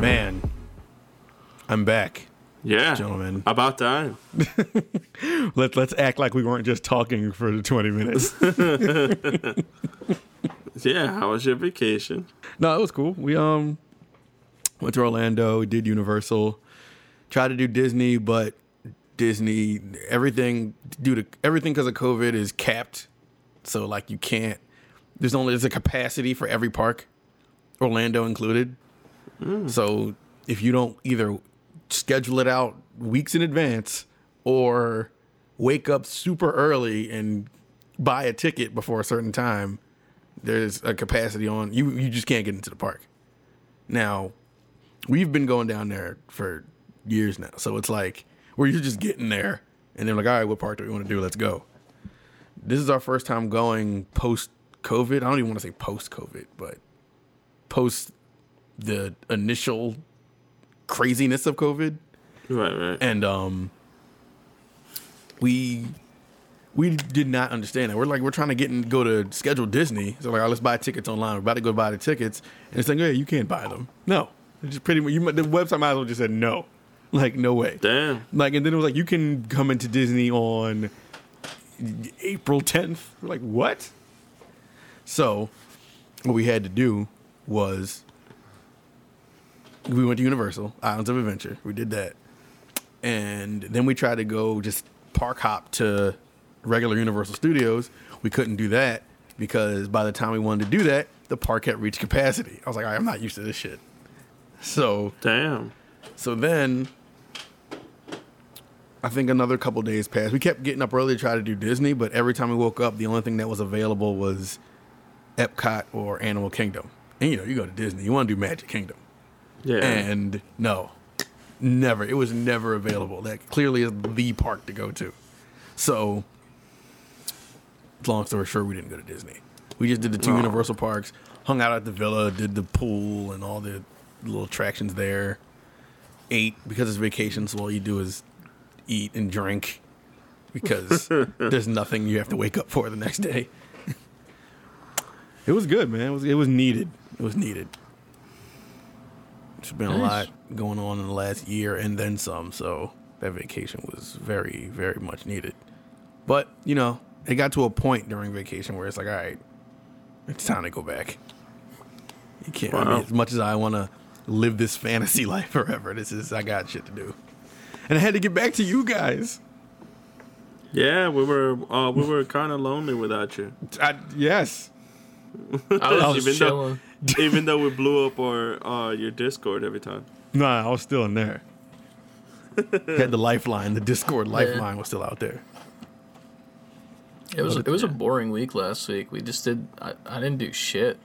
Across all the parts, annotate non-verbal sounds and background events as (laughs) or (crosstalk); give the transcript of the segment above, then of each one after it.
Man, I'm back. Yeah. Gentlemen. About time. (laughs) Let let's act like we weren't just talking for 20 minutes. (laughs) Yeah. How was your vacation? no, it was cool. We um went to Orlando, we did Universal, tried to do Disney, but Disney everything due to everything because of COVID is capped. So like you can't. There's only there's a capacity for every park, Orlando included. Mm. So if you don't either schedule it out weeks in advance or wake up super early and buy a ticket before a certain time, there's a capacity on you. You just can't get into the park. Now, we've been going down there for years now, so it's like where you're just getting there, and they're like, "All right, what part do we want to do? Let's go." This is our first time going post COVID. I don't even want to say post COVID, but post the initial craziness of COVID Right. Right. and um we we did not understand that. We're like we're trying to get and go to schedule Disney. So like, all right, let's buy tickets online. We're about to go buy the tickets, and it's like, yeah, you can't buy them. No, it's just pretty much. You the website might as well just said no, (laughs) like no way. Damn. Like, and then it was like you can come into Disney on April 10th. We're like, what? So, what we had to do was we went to Universal Islands of Adventure. We did that, and then we tried to go just park hop to regular Universal Studios. We couldn't do that because by the time we wanted to do that, the park had reached capacity. I was like, All right, I'm not used to this shit. So Damn. so then, I think another couple days passed. We kept getting up early to try to do Disney, but every time we woke up, the only thing that was available was Epcot or Animal Kingdom. And you know, you go to Disney, you want to do Magic Kingdom, Yeah. and no, never. It was never available. That clearly is the park to go to. So, long story short, we didn't go to Disney. We just did the two Oh. Universal parks, hung out at the villa, did the pool and all the little attractions there. Ate because it's vacation, so all you do is eat and drink because (laughs) there's nothing you have to wake up for the next day. it was good, man. It was it was needed. It was needed. There's been a lot going on in the last year and then some, so that vacation was very, very much needed. But, you know, it got to a point during vacation where it's like, all right, it's time to go back. You can't, I mean, as much as I want to live this fantasy (laughs) life forever, this is, I got shit to do. And I had to get back to you guys. yeah. We were. Uh, we were kind of lonely without you. I, yes. (laughs) I was Even just though- Even though we blew up our uh, your Discord every time. Nah, I was still in there. (laughs) had the lifeline, the Discord lifeline was still out there. It was it was a boring week last week. We just did. I, I didn't do shit.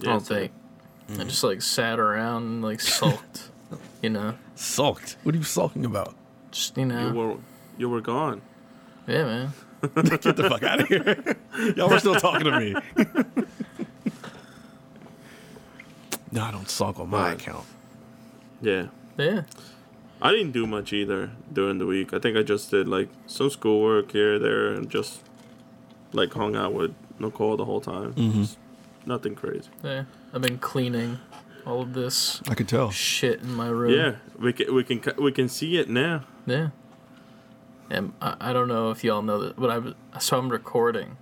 I don't so- think. I just like sat around and like sulked. (laughs) you know, Sulked. What are you sulking about? just you know, You know. were you were gone. Yeah, man. (laughs) Get the fuck out of here. Y'all were still talking to me. (laughs) no, I don't sulk on my Right. account. Yeah. Yeah. I didn't do much either during the week. I think I just did like some schoolwork here, there, and just like hung out with Nicole the whole time. Mm-hmm. Just Nothing crazy. Yeah. I've been cleaning all of this I could tell. shit in my room. Yeah, we can we can we can see it now. Yeah. And I, I don't know if y'all know that, but I was so I'm recording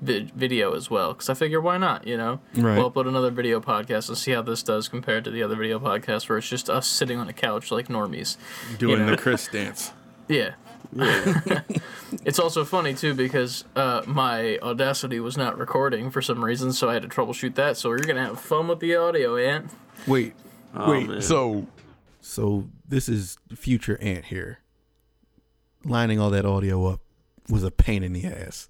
vid- video as well because I figure why not, you know? Right. We'll upload another video podcast and see how this does compared to the other video podcast where it's just us sitting on a couch like normies. Doing know. the Chris dance. (laughs) Yeah. Yeah, (laughs) It's also funny too because uh, my Audacity was not recording for some reason, so I had to troubleshoot that. So you're gonna have fun with the audio, Ant. Wait, Oh, wait. man. So, so this is future Ant here. Lining all that audio up was a pain in the ass.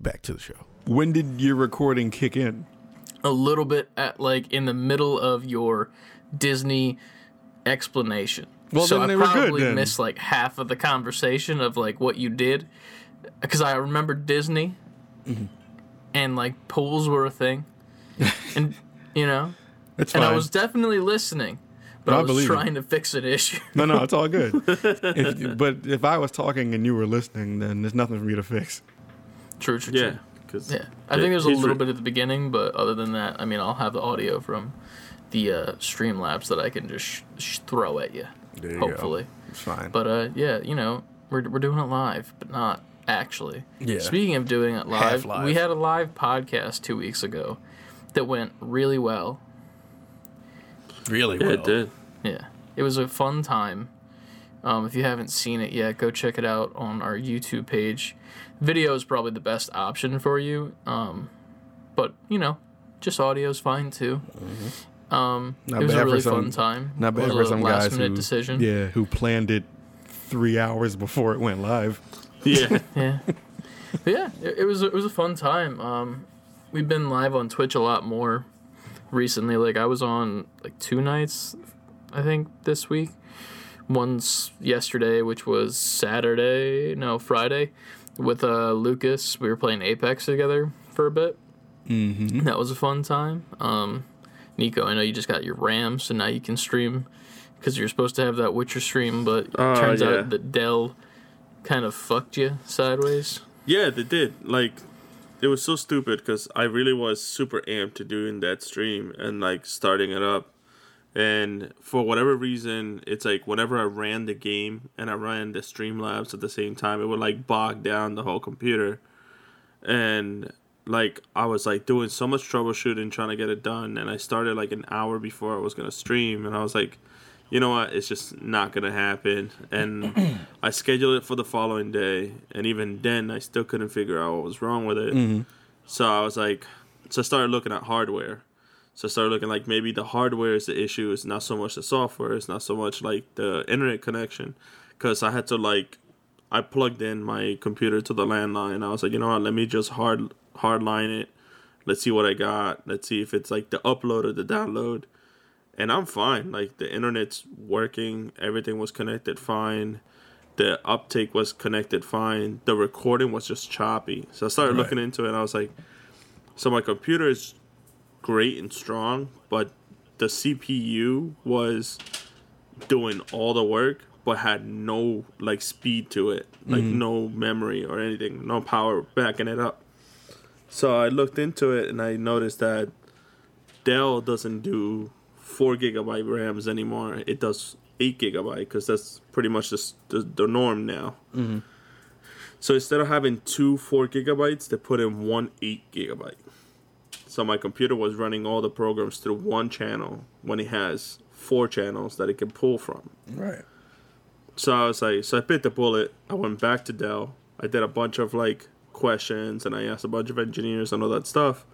Back to the show. When did your recording kick in? A little bit at like in the middle of your Disney explanation. Well, so then I they were good, probably then. missed like half of the conversation of like what you did, because I remember Disney, Mm-hmm. and like pools were a thing, (laughs) and you know, That's and fine. I was definitely listening, But I I, was believe you. trying to fix an issue. (laughs) No, no, it's all good. (laughs) if, but if I was talking and you were listening, then there's nothing for me to fix. true, true, Yeah, true. because Yeah, I think there's a little bit at the beginning, but other than that, I mean, I'll have the audio from the uh, Streamlabs that I can just sh- sh- throw at you hopefully. go. It's fine. But uh, yeah, you know, we're we're doing it live, but not actually. Yeah. Speaking of doing it live, Half live. we had a live podcast two weeks ago that went really well. really Yeah, it did. Yeah, it was a fun time. Um, if you haven't seen it yet, go check it out on our YouTube page. Video is probably the best option for you, um, but you know, just audio is fine too. Um. Not it was bad a for really some- fun time. Not It bad was for a some last guys minute who, decision. yeah, who planned it three hours before it went live. (laughs) Yeah, yeah. But yeah, it, it was it was a fun time. Um, we've been live on Twitch a lot more recently. Like I was on like two nights, I think this week. Once yesterday, which was Saturday, no Friday, with uh Lucas. We were playing Apex together for a bit. Mm-hmm. That was a fun time. Um, Nico, I know you just got your RAM, so now you can stream because you're supposed to have that Witcher stream, but it Oh, turns yeah. out that Dell kind of fucked you sideways. yeah, they did. Like, it was so stupid because I really was super amped to doing that stream and like starting it up. And for whatever reason, it's like whenever I ran the game and I ran the Streamlabs at the same time, it would like bog down the whole computer. And like I was like doing so much troubleshooting trying to get it done, and I started like an hour before I was gonna stream, and I was like, you know what, it's just not gonna happen. And (clears throat) I scheduled it for the following day, and even then, I still couldn't figure out what was wrong with it. Mm-hmm. So I was like, so I started looking at hardware. So I started looking like maybe the hardware is the issue. It's not so much the software. It's not so much like the internet connection, because I had to like, I plugged in my computer to the landline. I was like, you know what? Let me just hard hardline it. Let's see what I got. Let's see if it's like the upload or the download. And I'm fine. Like the internet's working. Everything was connected fine. The uptake was connected fine. The recording was just choppy. So I started Right. looking into it. and I was like, so my computer is great and strong, but the CPU was doing all the work but had no like speed to it like mm-hmm. no memory or anything no power backing it up so i looked into it and i noticed that dell doesn't do 4 gigabyte rams anymore it does 8 gigabyte because that's pretty much the, the, the norm now mm-hmm. so instead of having two 4 gigabytes they put in one 8 gigabyte so my computer was running all the programs through one channel when it has four channels that it can pull from. Right. So I was like, so I bit the bullet. I went back to Dell. I did a bunch of like questions and I asked a bunch of engineers and all that stuff.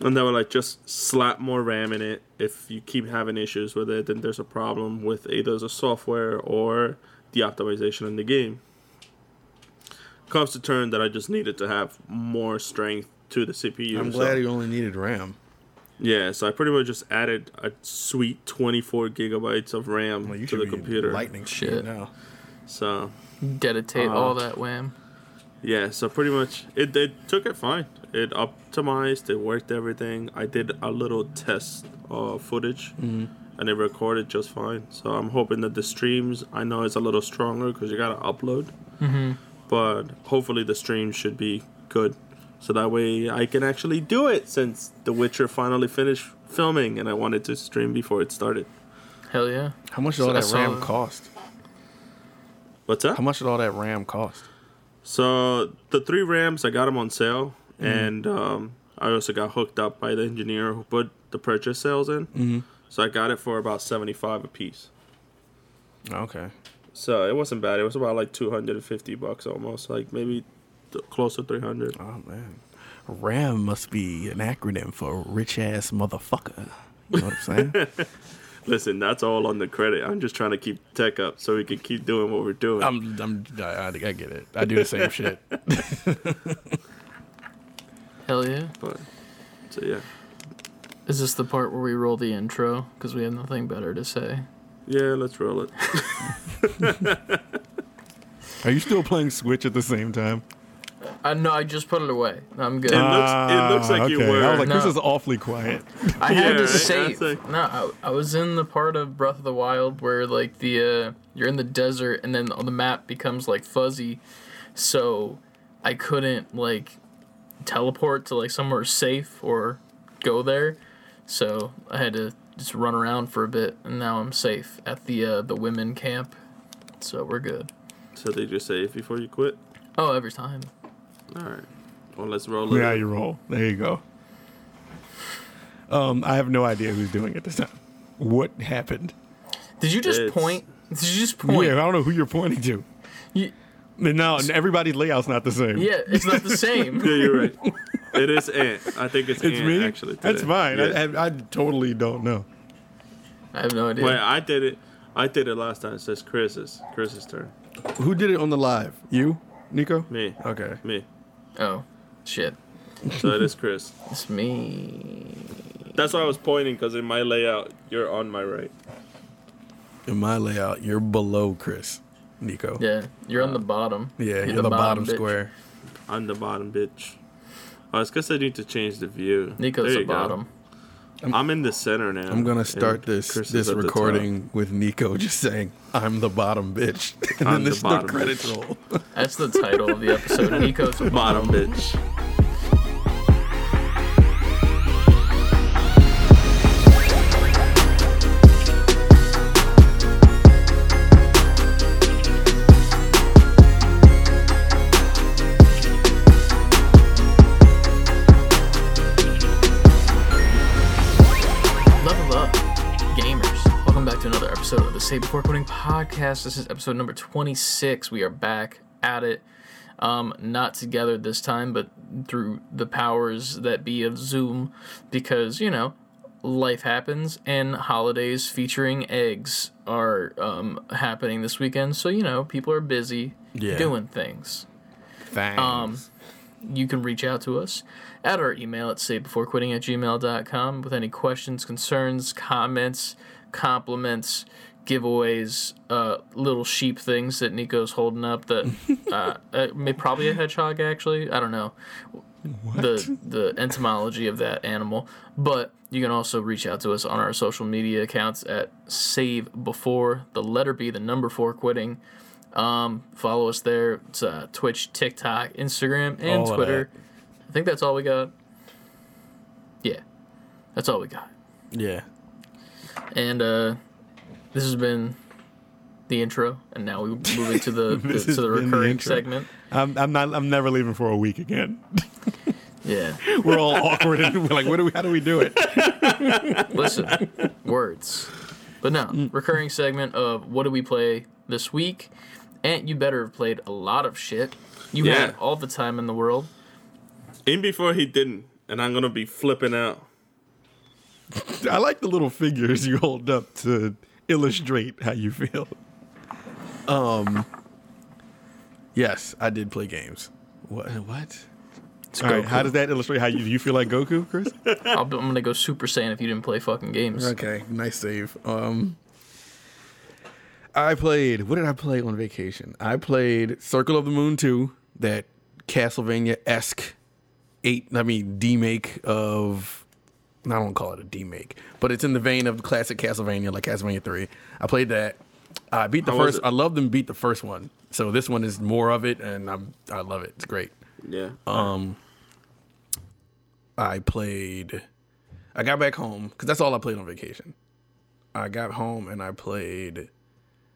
And they were like, just slap more RAM in it. If you keep having issues with it, then there's a problem with either the software or the optimization in the game. Comes to turn that I just needed to have more strength to the CPU. I'm so- glad you only needed RAM. yeah, so I pretty much just added a sweet 24 gigabytes of RAM Well, you to the computer. lightning Shit. speed now. So Deditate Uh, all that wham. Yeah, so pretty much it, it took it fine. It optimized, it worked everything. I did a little test uh, footage, Mm-hmm. and it recorded just fine. So I'm hoping that the streams I know it's a little stronger because you gotta upload, Mm-hmm. but hopefully the stream should be good. So that way I can actually do it since The Witcher finally finished filming and I wanted to stream before it started. Hell yeah. How much did So all I that saw- RAM cost? What's that? How much did all that RAM cost? So the three Rams, I got them on sale, Mm-hmm. and um, I also got hooked up by the engineer who put the purchase sales in. Mm-hmm. So I got it for about seventy five a piece. Okay. So it wasn't bad. It was about like two hundred and fifty bucks almost, like maybe th- close to three hundred. Oh man. RAM must be an acronym for rich ass motherfucker. You know what I'm saying? (laughs) Listen, that's all on the credit. I'm just trying to keep tech up so we can keep doing what we're doing. I'm, I'm, I, I I get it. I do the same (laughs) shit. (laughs) Hell yeah. but, so yeah, Is this the part where we roll the intro? Because we have nothing better to say. yeah, let's roll it. (laughs) Are you still playing Switch at the same time? I know. I just put it away. I'm good. It looks- it looks like you Ah, were. I was like, Chris No. is awfully quiet. I had Yeah, to right? save. That's like- No, I, I was in the part of Breath of the Wild where like the uh, you're in the desert and then the map becomes like fuzzy, so I couldn't like teleport to like somewhere safe or go there, so I had to just run around for a bit and now I'm safe at the uh, the women camp, so we're good. So they just save before you quit. Oh, every time. All right. Well, let's roll it. Yeah, you roll. There you go. Um, I have no idea who's doing it this time. What happened? Did you just It's- point? Did you just point? Yeah, I don't know who you're pointing to. You- No, everybody's layout's not the same. yeah, it's not the (laughs) same. Yeah, you're right. It is Ant. I think it's, It's Ant me. actually. That's today. fine. Yeah. I, I, I totally don't know. I have no idea. Wait, I did it. I did it last time. It says Chris's. Chris's turn. Who did it on the live? You, Nico? Me. Okay. Me. Oh, shit. So it is Chris. (laughs) It's me. That's why I was pointing because in my layout, you're on my right. In my layout, you're below Chris, Nico. Yeah, you're on the uh, bottom. Yeah, you're, the, bottom, bitch. square. On the bottom, bitch. Oh, it's because I need to change the view. Nico's There the you go. bottom. I'm in the center now. I'm gonna start this Chris this recording with Nico just saying, "I'm the bottom bitch," (laughs) and I'm then the this is the bottom credits roll. That's the title of the episode. Nico's the. Bottom bottom. bitch. Before Quitting podcast. This is episode number 26. We are back at it. Um, not together this time, but through the powers that be of Zoom, because you know, life happens, and holidays featuring eggs are um, happening this weekend. So you know, people are busy Yeah. doing things. Thanks. Um, you can reach out to us at our email at savebeforequitting at gmail.com with any questions, concerns, comments, compliments, giveaways, uh, little sheep things that Nico's holding up that (laughs) uh, uh, may probably a hedgehog actually. I don't know the the entomology of that animal, but you can also reach out to us on our social media accounts at save before the letter B, the number four quitting. Um, follow us there. It's uh, Twitch, TikTok, Instagram, and All Twitter. I think that's all we got. Yeah, that's all we got. yeah. And uh, this has been the intro, and now we move into the, (laughs) the to the been the recurring segment. I'm, I'm not. I'm never leaving for a week again. (laughs) Yeah, (laughs) We're all awkward and we're like, "What do we? How do we do it?" listen, words, but no mm. recurring segment of what do we play this week? And you better have played a lot of shit. You Yeah. had all the time in the world. In before he didn't, and I'm gonna be flipping out. I like the little figures you hold up to illustrate how you feel. Um. Yes, I did play games. What? What? All right, how does that illustrate how you? You feel like Goku, Chris? (laughs) I'll, I'm gonna go Super Saiyan if you didn't play fucking games. Okay, nice save. Um, I played. What did I play on vacation? I played Circle of the Moon two, that Castlevania esque eight. I mean, demake of. I don't call it a demake, but it's in the vein of classic Castlevania, like Castlevania three. I played that. I beat the How first. I loved them beat the first one. So this one is more of it, and I'm I love it. It's great. Yeah. Um, I played. I got back home because that's all I played on vacation. I got home and I played.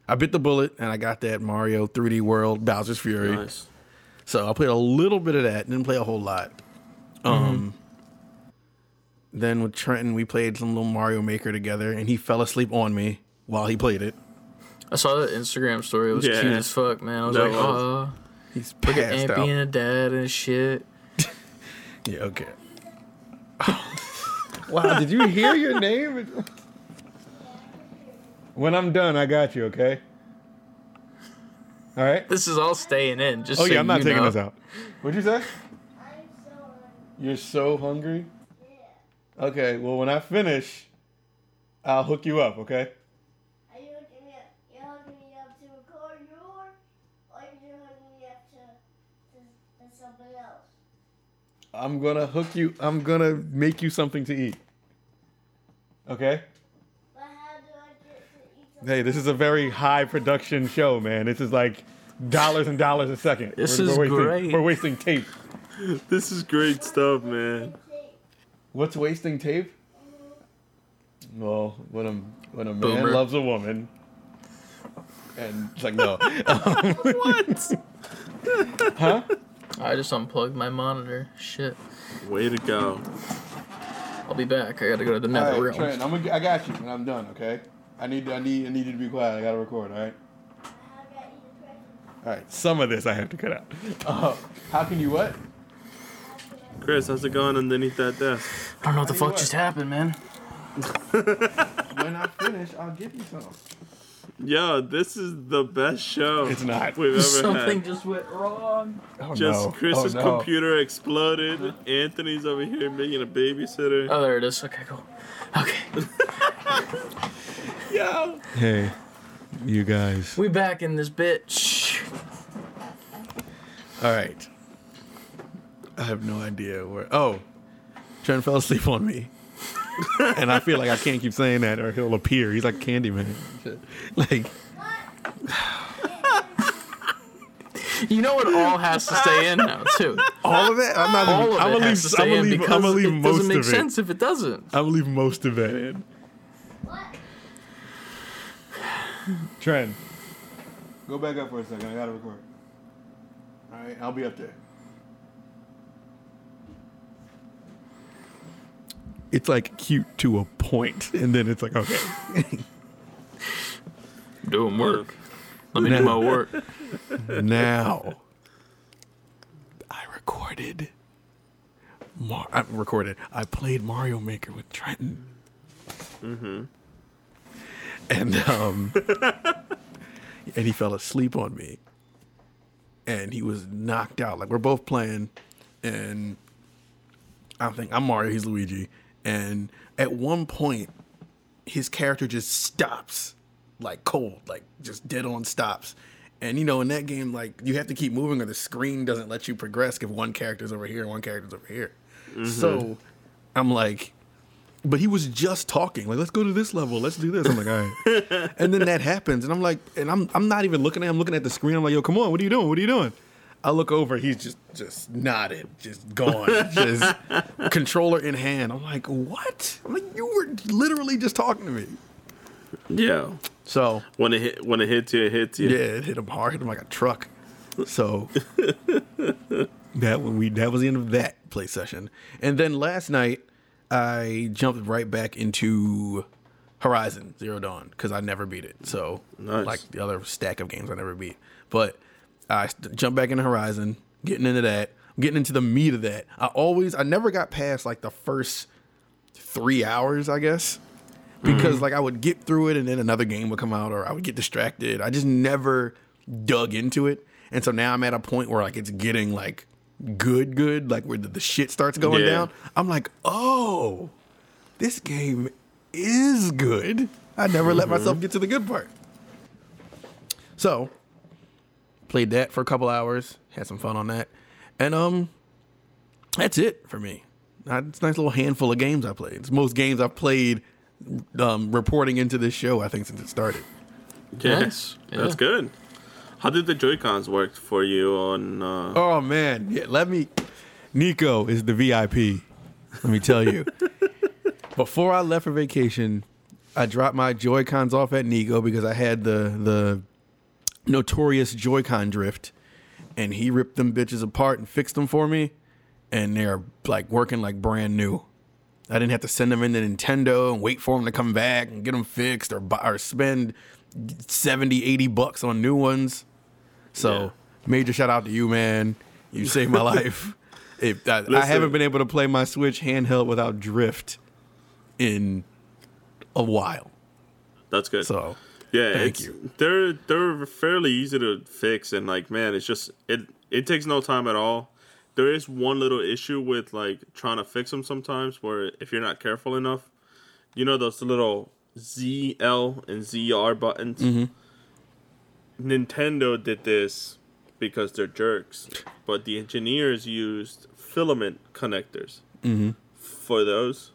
I bit the bullet and I got that Mario 3D World Bowser's Fury. nice. So I played a little bit of that. Didn't play a whole lot. Um. Then with Trenton, we played some little Mario Maker together, and he fell asleep on me while he played it. I saw that Instagram story. It was Yeah. cute as fuck, man. I was That like, oh, He's look at passed Ant out. being a dad and shit. (laughs) Yeah, okay. (laughs) wow, did you hear your name? When I'm done, I got you, okay? All right? This is all staying in. Just Oh, so yeah, I'm not taking know. this out. What'd you say? I'm so hungry. You're so hungry? Okay, well, when I finish, I'll hook you up, okay? Are you hooking me up? You're hooking me up to record your, or are you're hooking me up to, to, to something else? I'm gonna hook you. I'm gonna make you something to eat. Okay. But how do I get to eat Hey, this is a very high production show, man. This is like dollars and dollars a second. This We're- is we're wasting, great. We're wasting tape. (laughs) This is great stuff, man. What's wasting tape? Well, when a when a man Boomer. loves a woman, and it's like no, (laughs) What? (laughs) huh? I just unplugged my monitor. Shit. Way to go. I'll be back. I gotta go to the All nether right, realm. Trent, I'm gonna, I got you, and I'm done. Okay. I need I need I need you to be quiet. I gotta record. All right. How do I eat a present? All right. Some of this I have to cut out. (laughs) Uh, how can you what? Chris, how's it going underneath that desk? I don't know what the Tell you fuck just happened, man. (laughs) When I finish, I'll give you some. Yo, this is the best show It's not. we've ever Something had. just went wrong. Oh Just no. Chris's oh, no. computer exploded. Anthony's over here being a babysitter. Oh, there it is. Okay, cool. Okay. (laughs) Yo. Hey, you guys. We back in this bitch. All right. I have no idea where. Oh, Trent fell asleep on me, (laughs) and I feel like I can't keep saying that, or he'll appear. He's like Candyman. Like, (laughs) You know it all has to stay in now too. all of it. I'm not. All even, of I'm it gonna has leave. to stay I'm gonna in leave. because I'm leave it most doesn't make of it. sense if it doesn't. I'm gonna leave most of it in. What? Trent, go back up for a second. I gotta record. All right, I'll be up there. It's like cute to a point, and then it's like okay. Doing work. Let me do my work. now I recorded. Mar- I recorded. I played Mario Maker with Trenton. Mm-hmm. And um, (laughs) and he fell asleep on me, and he was knocked out. Like we're both playing, and I think I'm Mario, he's Luigi, and at one point, his character just stops, like cold, like just dead on stops. And you know, in that game, like you have to keep moving, or the screen doesn't let you progress if one character's over here and one character's over here. Mm-hmm. So I'm like, but he was just talking, like, let's go to this level, let's do this. I'm like, all right. (laughs) and then that happens, and I'm like, and I'm I'm not even looking at him, I'm looking at the screen. I'm like, yo, come on, what are you doing? What are you doing? I look over, he's just just nodded, just gone, (laughs) just controller in hand. I'm like, what? I'm like, you were literally just talking to me. Yeah. So When it hit, when it hits you, it hits you. yeah, it hit him hard, hit him like a truck. So that when we that was the end of that play session. And then last night I jumped right back into Horizon Zero Dawn because I never beat it. So Nice. like the other stack of games I never beat. But I jumped back into Horizon, getting into that, getting into the meat of that. I always I never got past like the first three hours, I guess. Because mm-hmm. like I would get through it and then another game would come out or I would get distracted. I just never dug into it. And so now I'm at a point where like it's getting like good, good, like where the, the shit starts going Yeah. down. I'm like, oh, this game is good. I never let mm-hmm. myself get to the good part. So played that for a couple hours, had some fun on that. And um that's it for me. Uh, It's a nice little handful of games I played. It's most games I've played um, reporting into this show, I think, since it started. Yes, Nice. That's good. How did the Joy Cons work for you on? Uh, Oh man, yeah. Let me. Nico is the VIP. Let me tell you. (laughs) Before I left for vacation, I dropped my Joy Cons off at Nico because I had the the notorious Joy-Con drift, and he ripped them bitches apart and fixed them for me, and they're like working like brand new. I didn't have to send them into Nintendo and wait for them to come back and get them fixed or buy, or spend 70, 80 bucks on new ones. So, Yeah. major shout out to you, man. You saved my (laughs) life. If I, I haven't been able to play my Switch handheld without drift in a while. that's good. So, yeah, thank you. They're they're fairly easy to fix, and like man, it's just it it takes no time at all. There is one little issue with like trying to fix them sometimes, where if you're not careful enough, you know those little ZL and ZR buttons. Mm-hmm. Nintendo did this because they're jerks, but the engineers used filament connectors for those,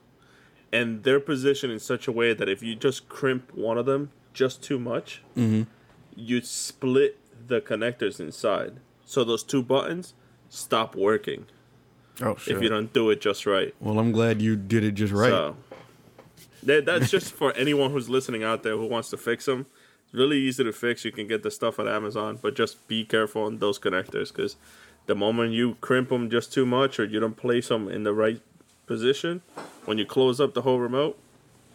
and they're positioned in such a way that if you just crimp one of them just too much, mm-hmm. you split the connectors inside. So those two buttons stop working Oh shit. if you don't do it just right. well, I'm glad you did it just right. So that, that's just for (laughs) anyone who's listening out there who wants to fix them. It's really easy to fix. You can get the stuff at Amazon, but just be careful on those connectors because the moment you crimp them just too much or you don't place them in the right position, when you close up the whole remote,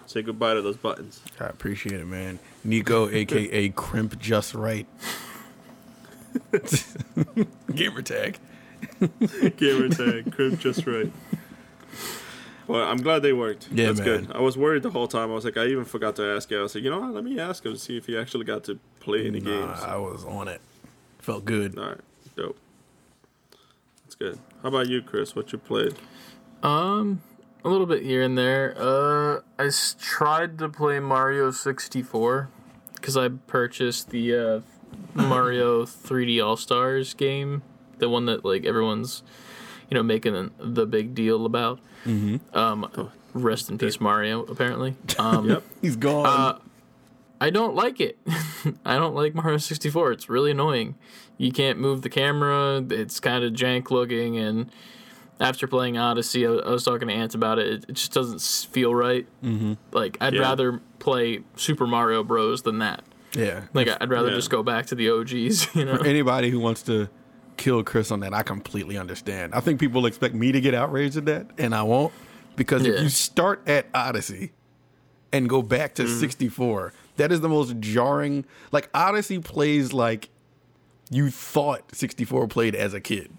say goodbye to those buttons. I appreciate it, man. Nico, (laughs) aka Crimp Just Right. (laughs) Gamer tag. (laughs) Give tag, crimp just right. Well, I'm glad they worked. Yeah, That's man. good. I was worried the whole time. I was like, I even forgot to ask you. I was like, you know what? Let me ask him to see if he actually got to play any Nah, games. I was on it. Felt good. All right, dope. That's good. How about you, Chris? What you played? Um, a little bit here and there. Uh, I s- tried to play Mario 64 because I purchased the uh, Mario 3D All Stars game, the one that like everyone's, you know, making the big deal about. Mm-hmm. Um, rest in peace, Mario. Apparently. (laughs) Um, Yep. He's gone. Uh, I don't like it. (laughs) I don't like Mario 64. It's really annoying. You can't move the camera. It's kind of jank looking. And after playing Odyssey, I, I was talking to Ant about it. It, it just doesn't feel right. Mm-hmm. Like, I'd Yeah. rather play Super Mario Bros. than that. yeah. Like, I'd rather Yeah. just go back to the OGs, (laughs) you know? Anybody who wants to kill Chris on that, I completely understand. I think people expect me to get outraged at that, and I won't. Because if you start at Odyssey and go back to 64, that is the most jarring. Like, Odyssey plays like you thought 64 played as a kid.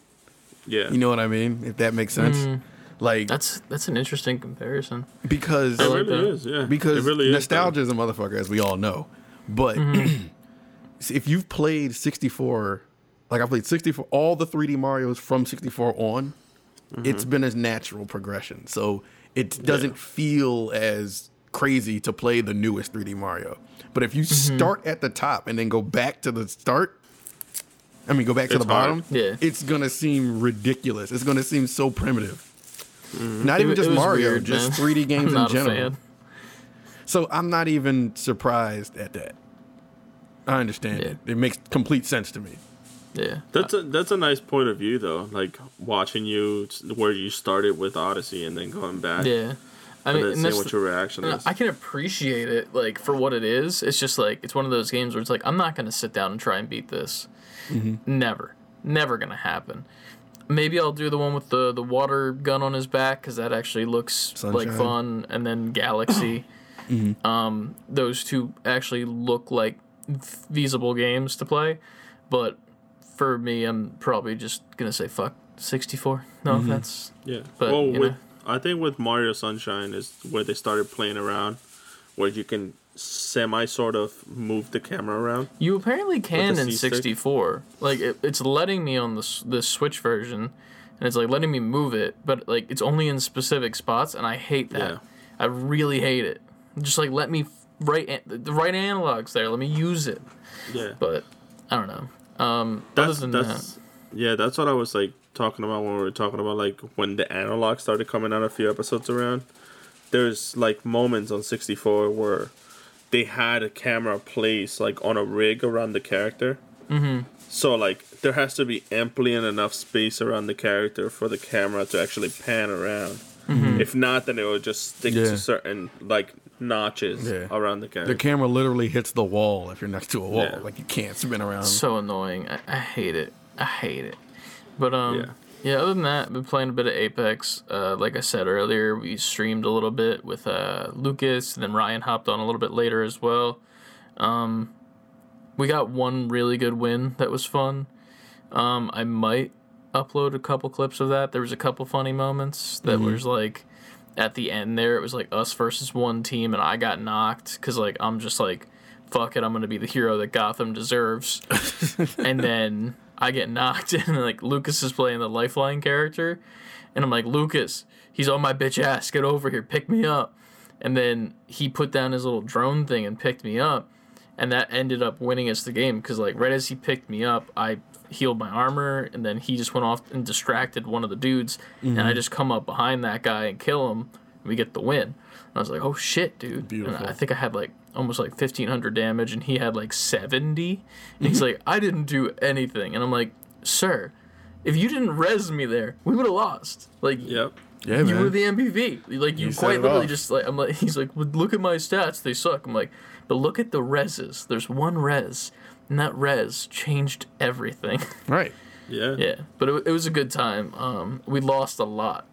Yeah. You know what I mean? If that makes sense. Hmm. Like, That's that's an interesting comparison. because it like really that. is. Yeah. because it really nostalgia is, a motherfucker, as we all know. But mm-hmm. (clears throat) see, if you've played 64, like I played 64, all the 3D Mario's from 64 on, it's mm-hmm. been a natural progression. So it doesn't feel as crazy to play the newest 3D Mario. But if you mm-hmm. start at the top and then go back to the start, I mean, go back to It's the hard. bottom, Yeah. it's gonna seem ridiculous. It's gonna seem so primitive. Mm-hmm. Not It even just Mario, weird, just man. 3D (laughs) games I'm in general. So I'm not even surprised at that. I understand Yeah. it. It makes complete sense to me. Yeah. That's a that's a nice point of view though. Like watching you where you started with Odyssey and then going back. Yeah. I mean, And then and what your reaction is. I can appreciate it like for what it is. It's just like it's one of those games where it's like I'm not gonna sit down and try and beat this. Mm-hmm. Never, never gonna happen. Maybe I'll do the one with the the water gun on his back because that actually looks like fun. And then Galaxy, (clears throat) mm-hmm. um, those two actually look like feasible games to play. But for me, I'm probably just gonna say fuck 64. No mm-hmm. offense. Yeah. But, well, you with know. I think with Mario Sunshine is where they started playing around, where you can semi sort of move the camera around. You apparently can in C-stick? 64. Like it, it's letting me on the the Switch version, and it's like letting me move it, but like it's only in specific spots, and I hate that. Yeah. I really hate it. Just like let me right the right analogs there. Let me use it. Yeah. But I don't know. Um, That's other than that's yeah. That's what I was like talking about when we were talking about like when the analog started coming out a few episodes around. There's like moments on 64 where they had a camera placed like on a rig around the character. Mm-hmm. So like there has to be amply and enough space around the character for the camera to actually pan around. If not, then it will just stick Yeah. to certain like notches Yeah. around the character. The camera literally hits the wall if you're next to a wall. Yeah. Like you can't spin around. so annoying. I, I hate it. I hate it. But um, Yeah. yeah. Other than that, I've been playing a bit of Apex. Uh, like I said earlier, we streamed a little bit with uh, Lucas, and then Ryan hopped on a little bit later as well. Um, we got one really good win that was fun. Um, I might upload a couple clips of that. There was a couple funny moments that was like at the end there. It was like us versus one team, and I got knocked because like I'm just like, fuck it, I'm gonna be the hero that Gotham deserves. (laughs) and then I get knocked, (laughs) and like Lucas is playing the lifeline character, and I'm like, Lucas, he's on my bitch ass. Get over here, pick me up. And then he put down his little drone thing and picked me up, and that ended up winning us the game because like right as he picked me up, I healed my armor, and then he just went off and distracted one of the dudes, and I mm-hmm. just come up behind that guy and kill him. And we get the win. And I was like, oh shit, dude. Beautiful. And I think I had like almost like 1500 damage, and he had like 70. And he's like, I didn't do anything. And I'm like, sir, if you didn't res me there, we would have lost. Like, Yep. Yeah, you man. were the MVP. Like you, You quite literally off. just like I'm like he's like, well, look at my stats, they suck. I'm like, but look at the reses. There's one res, and that res changed everything. (laughs) right. Yeah. yeah, but it, it was a good time. Um, we lost a lot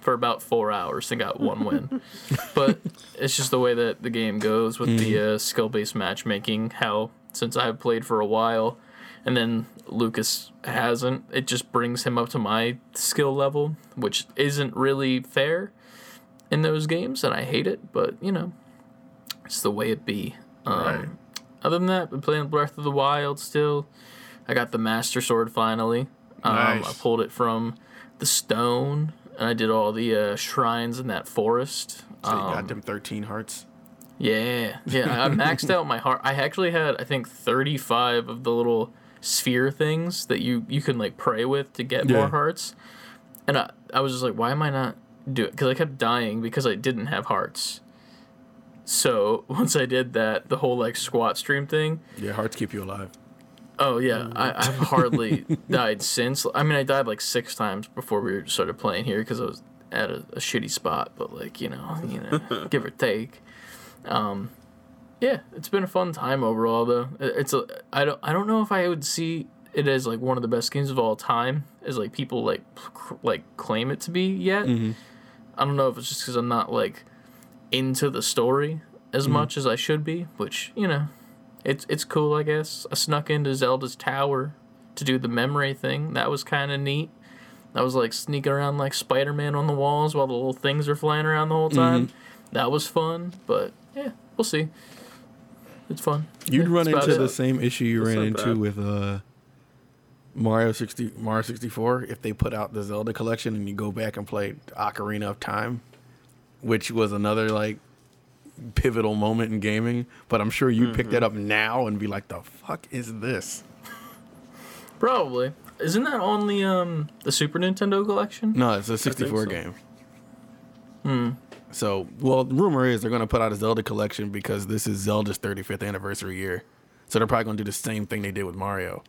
for about four hours and got one win, (laughs) but it's just the way that the game goes with the uh, skill-based matchmaking. How since I've played for a while, and then Lucas hasn't, it just brings him up to my skill level, which isn't really fair in those games, and I hate it. But you know, it's the way it be. Um, Right. Other than that, been playing Breath of the Wild still. I got the Master Sword finally. Um, I pulled it from the stone, and I did all the uh, shrines in that forest. So you Um, got them 13 hearts. yeah, yeah. I (laughs) maxed out my heart. I actually had, I think, thirty-five of the little sphere things that you you can like pray with to get Yeah. more hearts. And I, I was just like, why am I not doing? Because I kept dying because I didn't have hearts. So (laughs) once I did that, the whole like squat stream thing. Yeah, hearts keep you alive. Oh yeah, um, I, I've hardly (laughs) died since. I mean, I died like six times before we started playing here because I was at a, a shitty spot. But like you know, you know, (laughs) give or take. Um, yeah, it's been a fun time overall. Though It- it's a I don't I don't know if I would see it as like one of the best games of all time, as like people like cr- like claim it to be yet. Mm-hmm. I don't know if it's just because I'm not like into the story as mm-hmm. much as I should be, which you know, it's it's cool, I guess. I snuck into Zelda's tower to do the memory thing. That was kind of neat. I was like sneaking around like Spider Man on the walls while the little things are flying around the whole time. That was fun, but yeah, we'll see. It's fun. You'd Yeah, run that's about into it. the same issue you That's ran into bad. with uh, Mario 60, Mario 64 if they put out the Zelda collection and you go back and play Ocarina of Time, which was another like pivotal moment in gaming. But I'm sure you'd pick that up now and be like, "The fuck is this?" Probably. Isn't that on the um the Super Nintendo collection? No, it's a 64 so. game. Hmm. So, well, rumor is they're going to put out a Zelda collection because this is Zelda's 35th anniversary year. So they're probably going to do the same thing they did with Mario.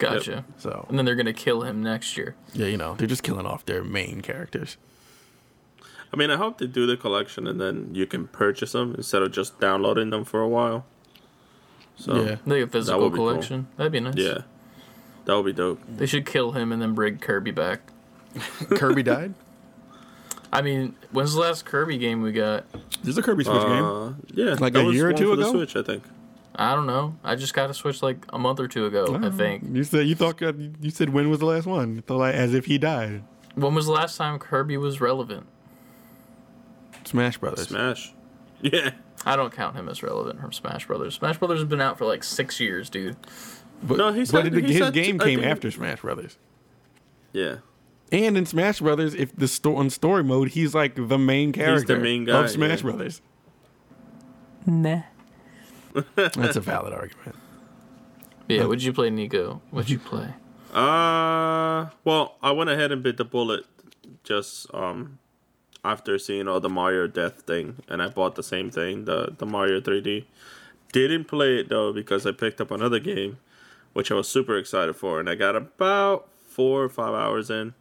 Gotcha. So, And then they're gonna kill him next year. yeah, you know, they're just killing off their main characters. I mean, I hope they do the collection and then you can purchase them instead of just downloading them for a while. So Yeah. yeah, Like a physical would be cool. collection. That'd be nice. Yeah, that would be dope. They should kill him and then bring Kirby back. (laughs) Kirby died? I mean, when's the last Kirby game we got? There's a Kirby Switch game. Uh, yeah, Like a year or two for the ago? Switch, I think. I don't know. I just got a Switch like a month or two ago, I think. You said you thought you said when was the last one? You thought like as if he died. When was the last time Kirby was relevant? Smash Brothers. Smash. (laughs) Yeah, I don't count him as relevant from Smash Brothers. Smash Brothers has been out for like six years, dude. But, No, he but said- the- he his said- game I came after Smash Brothers. yeah. And in Smash Brothers, if the sto- on story mode, he's like the main character the main guy, of Smash yeah. Brothers. Nah. (laughs) That's a valid argument. Yeah, what'd you play, Nico? What'd you play? Uh, well, I went ahead and bit the bullet just um after seeing all the Mario Death thing, and I bought the same thing, the the Mario 3D. Didn't play it though because I picked up another game, which I was super excited for, and I got about four or five hours in,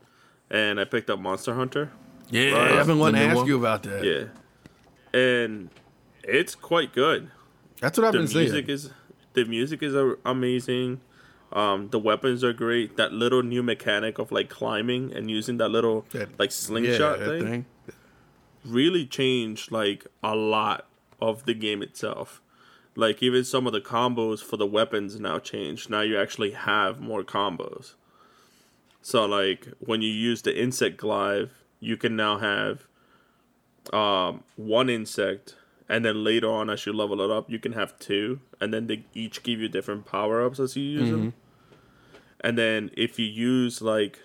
and I picked up Monster Hunter. Yeah, Right. I've been wanting to ask one? you about that. Yeah, and it's quite good. That's what I've the been music is the music is amazing. Um, the weapons are great. That little new mechanic of like climbing and using that little That- like slingshot that thing, thing. Really changed like a lot of the game itself. Like even some of the combos for the weapons now changed. Now you actually have more combos. So like when you use the insect glaive, you can now have um, one insect, and then later on as you level it up, you can have two, and then they each give you different power ups as you use them. And then if you use like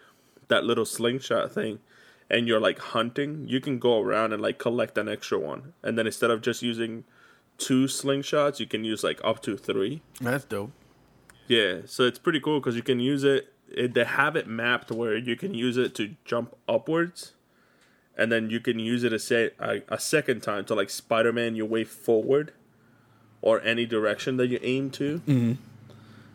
that little slingshot thing, and you're like hunting, you can go around and like collect an extra one, and then instead of just using two slingshots, you can use like up to three. That's dope. Yeah, so it's pretty cool because you can use it, it. They have it mapped where you can use it to jump upwards, and then you can use it a say a, a second time to like Spider Man your way forward, or any direction that you aim to. Mm-hmm.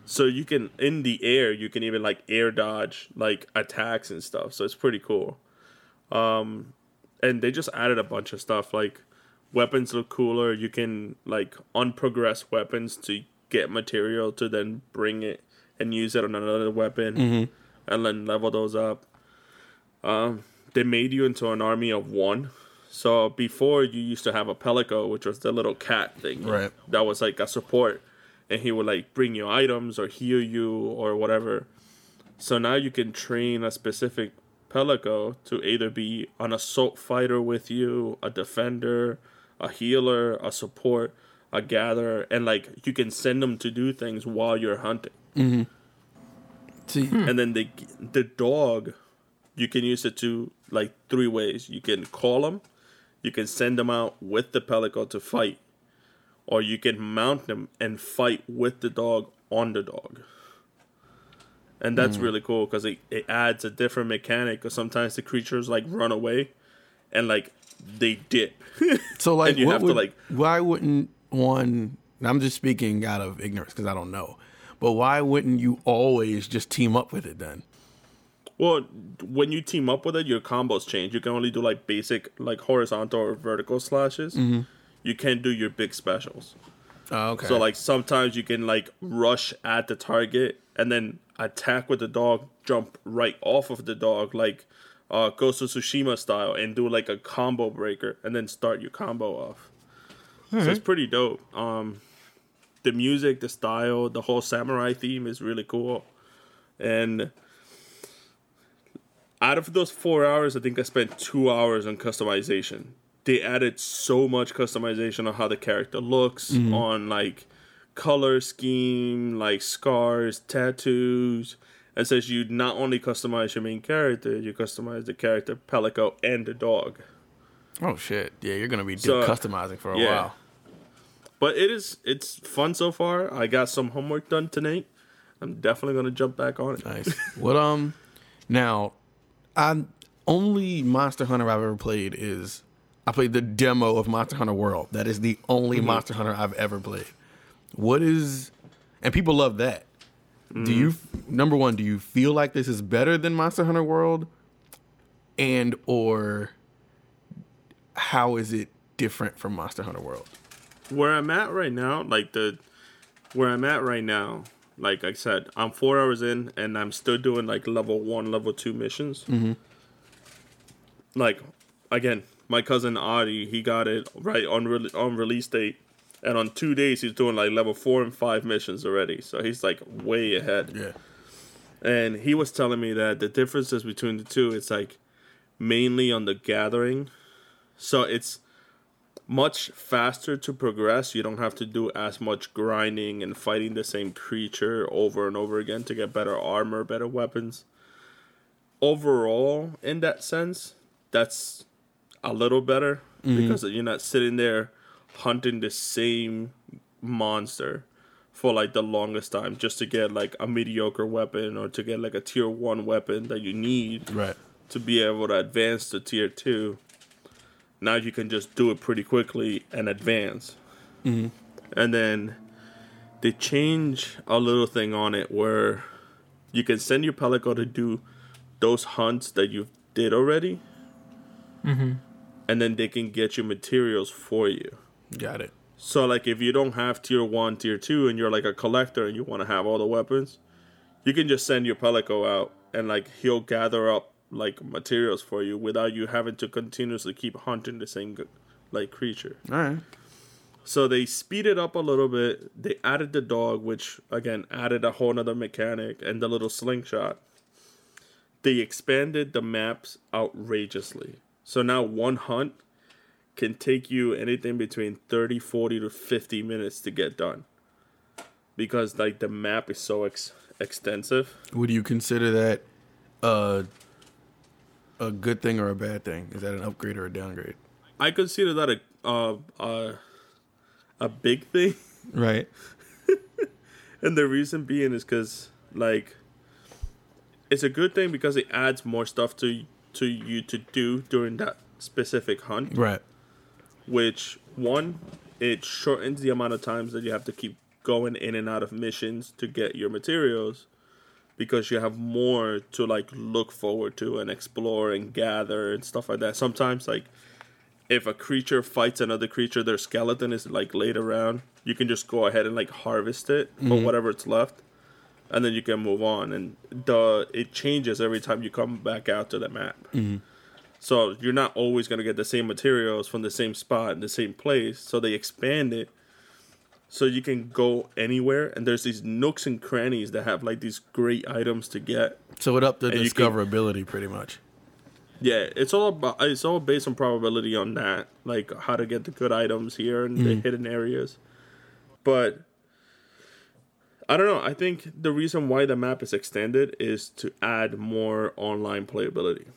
So you can in the air you can even like air dodge like attacks and stuff. So it's pretty cool. Um, and they just added a bunch of stuff like weapons look cooler. You can like unprogress weapons to get material to then bring it and use it on another weapon and then level those up. Um, they made you into an army of one. So before you used to have a palico, which was the little cat thing. Right. That was like a support. And he would like bring you items or heal you or whatever. So now you can train a specific palico to either be an assault fighter with you, a defender, a healer, a support, a gatherer, and like you can send them to do things while you're hunting. Mm-hmm. See, hmm. And then the the dog, you can use it to like three ways. You can call them, you can send them out with the palico to fight, or you can mount them and fight with the dog on the dog. And that's mm. really cool because it, it adds a different mechanic. Because sometimes the creatures like run away, and like they dip. so (laughs) like, you have to, like- why wouldn't one? I'm just speaking out of ignorance because I don't know. But why wouldn't you always just team up with it then? Well, when you team up with it, your combos change. You can only do like basic, like horizontal or vertical slashes. Mm-hmm. You can't do your big specials. Oh, okay. So like sometimes you can like rush at the target and then attack with the dog, jump right off of the dog, like uh, Ghost of Tsushima style, and do like a combo breaker, and then start your combo off. So it's pretty dope. Um, the music, the style, the whole samurai theme is really cool, and out of those four hours, I think I spent two hours on customization. They added so much customization on how the character looks, on like color scheme, like scars, tattoos. And says you not only customize your main character, you customize the character Palico and the dog. oh shit! Yeah, you're gonna be So, customizing for a yeah. while. But it is it's fun so far. I got some homework done tonight. I'm definitely gonna jump back on it. Nice. what um, now, I only Monster Hunter I've ever played is I played the demo of Monster Hunter World. That is the only Mm-hmm. Monster Hunter I've ever played. What is, and people love that. Do you number one? Do you feel like this is better than Monster Hunter World, and or how is it different from Monster Hunter World? where I'm at right now, like the where I'm at right now, like I said, I'm four hours in and I'm still doing like level one, level two missions. Mm-hmm. Like again, my cousin Adi, he got it right on re- on release date, and on two days he's doing like level four and five missions already. So he's like way ahead. Yeah. And he was telling me that the differences between the two, it's like mainly on the gathering. So it's much faster to progress. You don't have to do as much grinding and fighting the same creature over and over again to get better armor, better weapons. Overall, in that sense, that's a little better mm-hmm. because you're not sitting there hunting the same monster for like the longest time just to get like a mediocre weapon or to get like a tier 1 weapon that you need Right. to be able to advance to tier two. Now you can just do it pretty quickly and advance. Mm-hmm. And then they change a little thing on it where you can send your Palico to do those hunts that you did already. Mm-hmm. And then they can get you materials for you. Got it. So like if you don't have tier one, tier two, and you're like a collector and you want to have all the weapons, you can just send your Palico out and like he'll gather up like materials for you without you having to continuously keep hunting the same like creature. All right. So they speeded up a little bit. They added the dog, which again added a whole nother mechanic, and the little slingshot. They expanded the maps outrageously. So now one hunt can take you anything between 30, 40 to 50 minutes to get done. Because like the map is so ex- extensive. Would you consider that uh, a good thing or a bad thing? Is that an upgrade or a downgrade? I consider that a uh, uh, a big thing. Right. (laughs) and the reason being is because like it's a good thing because it adds more stuff to to you to do during that specific hunt Right. Which one it shortens the amount of times that you have to keep going in and out of missions to get your materials because you have more to like look forward to and explore and gather and stuff like that. Sometimes like if a creature fights another creature their skeleton is like laid around you can just go ahead and like harvest it for mm-hmm. whatever it's left and then you can move on. And the it changes every time you come back out to the map mm-hmm. So you're not always going to get the same materials from the same spot in the same place. So they expand it so you can go anywhere. And there's these nooks and crannies that have like these great items to get. So it up the And you can- discoverability pretty much. Yeah, it's all about it's all based on probability on that, like how to get the good items here in the mm. hidden areas. But I don't know. I think the reason why the map is extended is to add more online playability.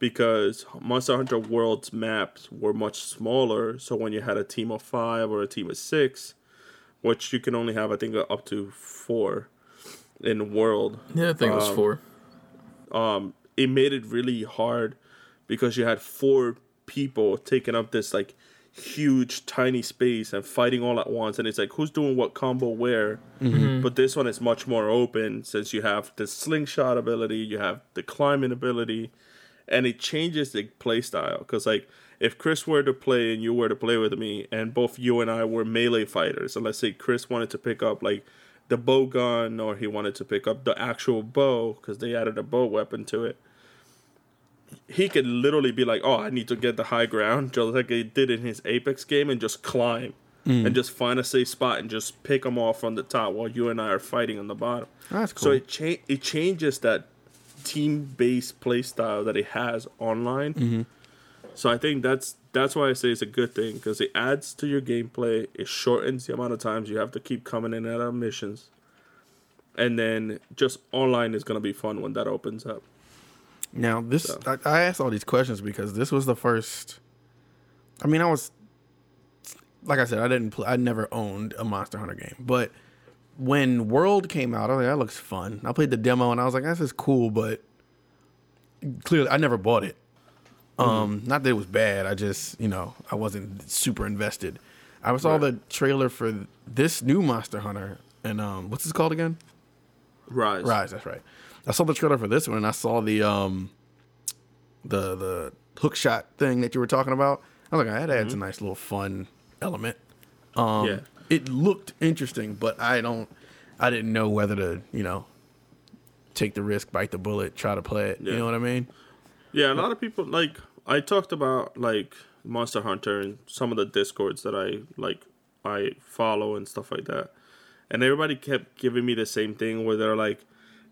Because Monster Hunter World's maps were much smaller, so when you had a team of five or a team of six, which you can only have, I think, up to four in World, Yeah, I think it was Um, four. um it made it really hard because you had four people taking up this like huge tiny space and fighting all at once and it's like who's doing what combo where? But this one is much more open since you have the slingshot ability you have the climbing ability and it changes the play style. Because like if chris were to play and you were to play with me and both you and i were melee fighters and let's say chris wanted to pick up like the bow gun or he wanted to pick up the actual bow because they added a bow weapon to it he could literally be like oh i need to get the high ground just like he did in his apex game and just climb mm. and just find a safe spot and just pick them off from the top while you and i are fighting on the bottom. That's cool. so it cha- it changes that team based play style that it has online. Mm-hmm. So I think that's that's why I say it's a good thing because it adds to your gameplay. It shortens the amount of times you have to keep coming in and out of missions, and then just online is gonna be fun when that opens up. Now this, So. I, I asked all these questions because this was the first. I mean, I was, like I said, I didn't. Play, I never owned a Monster Hunter game, but when World came out, I was like, that looks fun. I played the demo and I was like, this is cool, but clearly, I never bought it. Um, not that it was bad. I just, you know, I wasn't super invested. I saw Right. the trailer for this new Monster Hunter, and um, what's this called again? Rise, Rise, that's right. I saw the trailer for this one, and I saw the um, the the hook shot thing that you were talking about. I was like, that adds a nice little fun element. Um, Yeah. It looked interesting, but I don't, I didn't know whether to, you know, take the risk, bite the bullet, try to play it. You know what I mean? Yeah, a lot of people like I talked about like Monster Hunter and some of the discords that I like I follow and stuff like that. And everybody kept giving me the same thing where they're like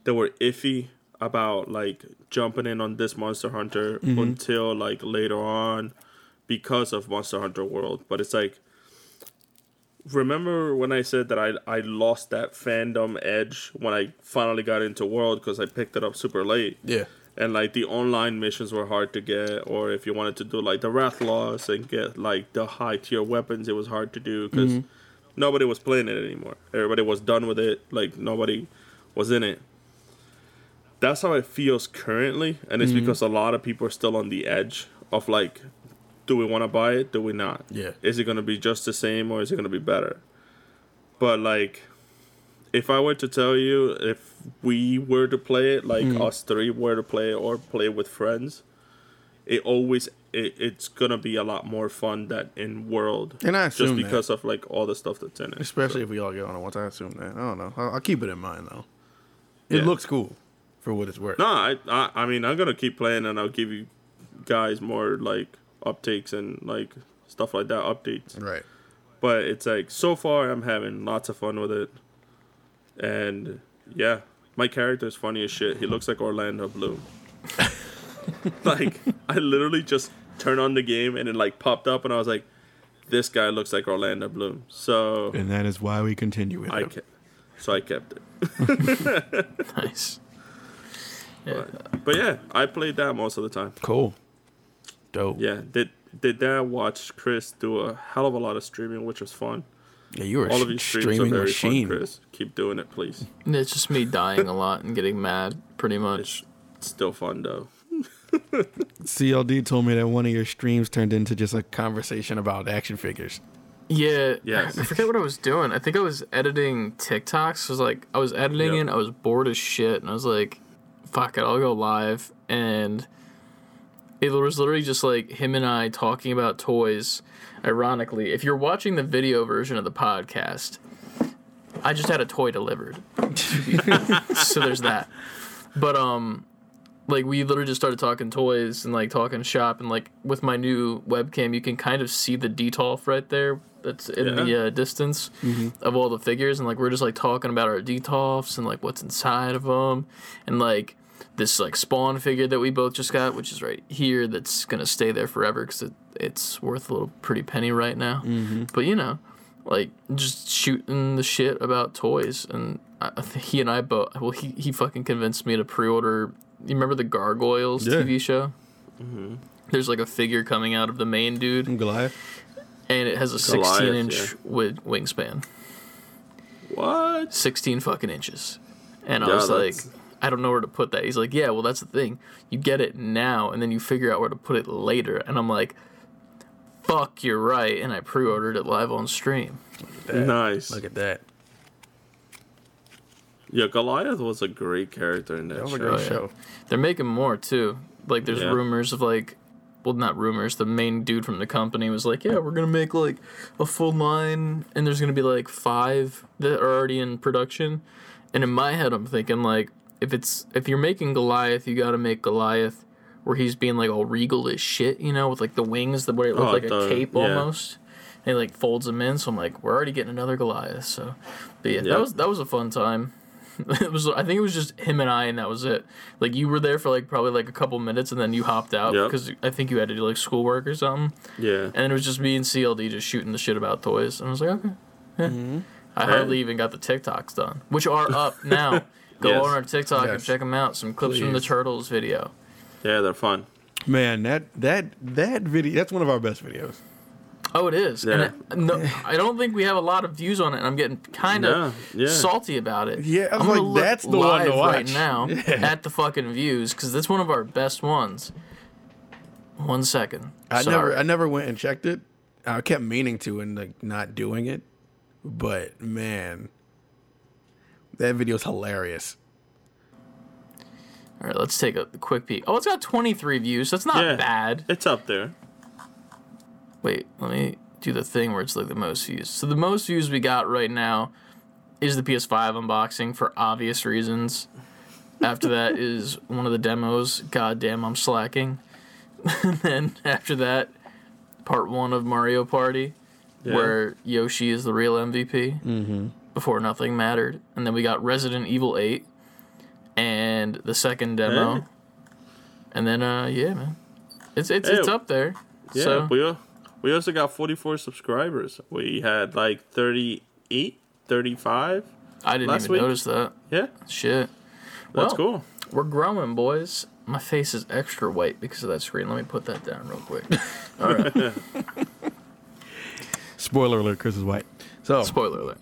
they were iffy about like jumping in on this Monster Hunter mm-hmm. until like later on because of Monster Hunter World. But it's like remember when I said that I I lost that fandom edge when I finally got into World because I picked it up super late? Yeah. and like the online missions were hard to get or if you wanted to do like the Rathalos and get like the high tier weapons it was hard to do because mm-hmm. nobody was playing it anymore. Everybody was done with it like nobody was in it. That's how it feels currently and it's mm-hmm. because a lot of people are still on the edge of like do we want to buy it do we not Yeah. is it going to be just the same or is it going to be better but like if I were to tell you if we were to play it, like Mm-hmm. us three were to play it or play with friends, it always it, it's gonna be a lot more fun than in world. And I just assume that. because of like all the stuff that's in it. Especially if we all get on it once. I assume that. I don't know. I'll, I'll keep it in mind though. It Yeah. looks cool for what it's worth. No, I, I I mean I'm gonna keep playing and I'll give you guys more like uptakes and like stuff like that updates. Right. But it's like so far I'm having lots of fun with it, and yeah, my character is funny as shit. He looks like Orlando Bloom. (laughs) like I literally just turned on the game and it like popped up and I was like, this guy looks like Orlando Bloom. So And that is why we continue with it. I it. kept, so I kept it. (laughs) Nice. Yeah. But yeah, I played that most of the time. Cool. Dope. Yeah, did did that watch Chris do a hell of a lot of streaming, which was fun. Yeah, you were All a of your streams are streaming very machine. fun, Chris. Keep doing it, please. It's just me dying a lot and getting mad, pretty much. It's still fun though. (laughs) CLD told me that one of your streams turned into just a conversation about action figures. Yeah. Yes. I forget what I was doing. I think I was editing TikToks. I was like, I was editing Yep. it. I was bored as shit, and I was like, "Fuck it, I'll go live." And it was literally just like him and I talking about toys. Ironically, if you're watching the video version of the podcast, I just had a toy delivered. (laughs) so there's that. But um like we literally just started talking toys and like talking shop and like with my new webcam you can kind of see the detolf right there that's in the uh, distance of all the figures and like we're just like talking about our detolfs and like what's inside of them and like this like spawn figure that we both just got which is right here that's gonna stay there forever because it, it's worth a little pretty penny right now mm-hmm. but you know like just shooting the shit about toys and I, I he and I both well he, he fucking convinced me to pre-order you remember the gargoyles Yeah. tv show mm-hmm. there's like a figure coming out of the main dude Goliath. and it has a 16 inch yeah. with wingspan What? 16 fucking inches and i was like that's- i don't know where to put that he's like yeah well that's the thing you get it now and then you figure out where to put it later and i'm like fuck you're right and i pre-ordered it live on stream Nice. Look at that. Yeah, Goliath was a great character in that, That was a show. great Oh, yeah. show. They're making more too. Like there's Yeah. rumors of like well not rumors, the main dude from the company was like, Yeah, we're gonna make like a full line and there's gonna be like five that are already in production. And in my head I'm thinking like if it's if you're making Goliath, you gotta make Goliath where he's being like all regal as shit, you know, with like the wings the way it looks Oh, like a cape yeah. almost. And he like folds them in, so I'm like, we're already getting another Goliath. So, but yeah, Yep. that was that was a fun time. (laughs) it was I think it was just him and I and that was it. Like you were there for like probably like a couple minutes and then you hopped out Yep. because I think you had to do like schoolwork or something. Yeah. And then it was just me and CLD just shooting the shit about toys. And I was like, okay. yeah. Mm-hmm. I hardly even got the TikToks done, which are up now. (laughs) Go Yes. on our TikTok and check them out. Some clips from the Turtles video. Yeah, they're fun. Man, that that that video that's one of our best videos. Oh, it is. Yeah. And it, no, I don't think we have a lot of views on it. And I'm getting kind of Yeah, yeah. salty about it. Yeah, I was I'm like, look that's the one to live right now (laughs) Yeah. at the fucking views because that's one of our best ones. One second. I Sorry. never I never went and checked it. I kept meaning to and like not doing it. But man, that video's hilarious. All right, let's take a quick peek. Oh, it's got 23 views. That's not Yeah. bad. It's up there. Wait, let me do the thing where it's like the most views. So the most views we got right now is the PS5 unboxing for obvious reasons. After that (laughs) is one of the demos. God damn, I'm slacking. (laughs) and then after that, part one of Mario Party, Yeah. where Yoshi is the real MVP. Mm-hmm. Before nothing mattered, and then we got Resident Evil 8, and the second demo, Hey. and then uh yeah man, it's it's Hey. it's up there. Yeah, so, we we also got 44 subscribers. We had like 38, 35. I didn't last even week. notice that. Yeah, Shit. that's Well, cool. We're growing, boys. My face is extra white because of that screen. Let me put that down real quick. (laughs) All right. (laughs) Spoiler alert, Chris is white. So (laughs) Spoiler alert.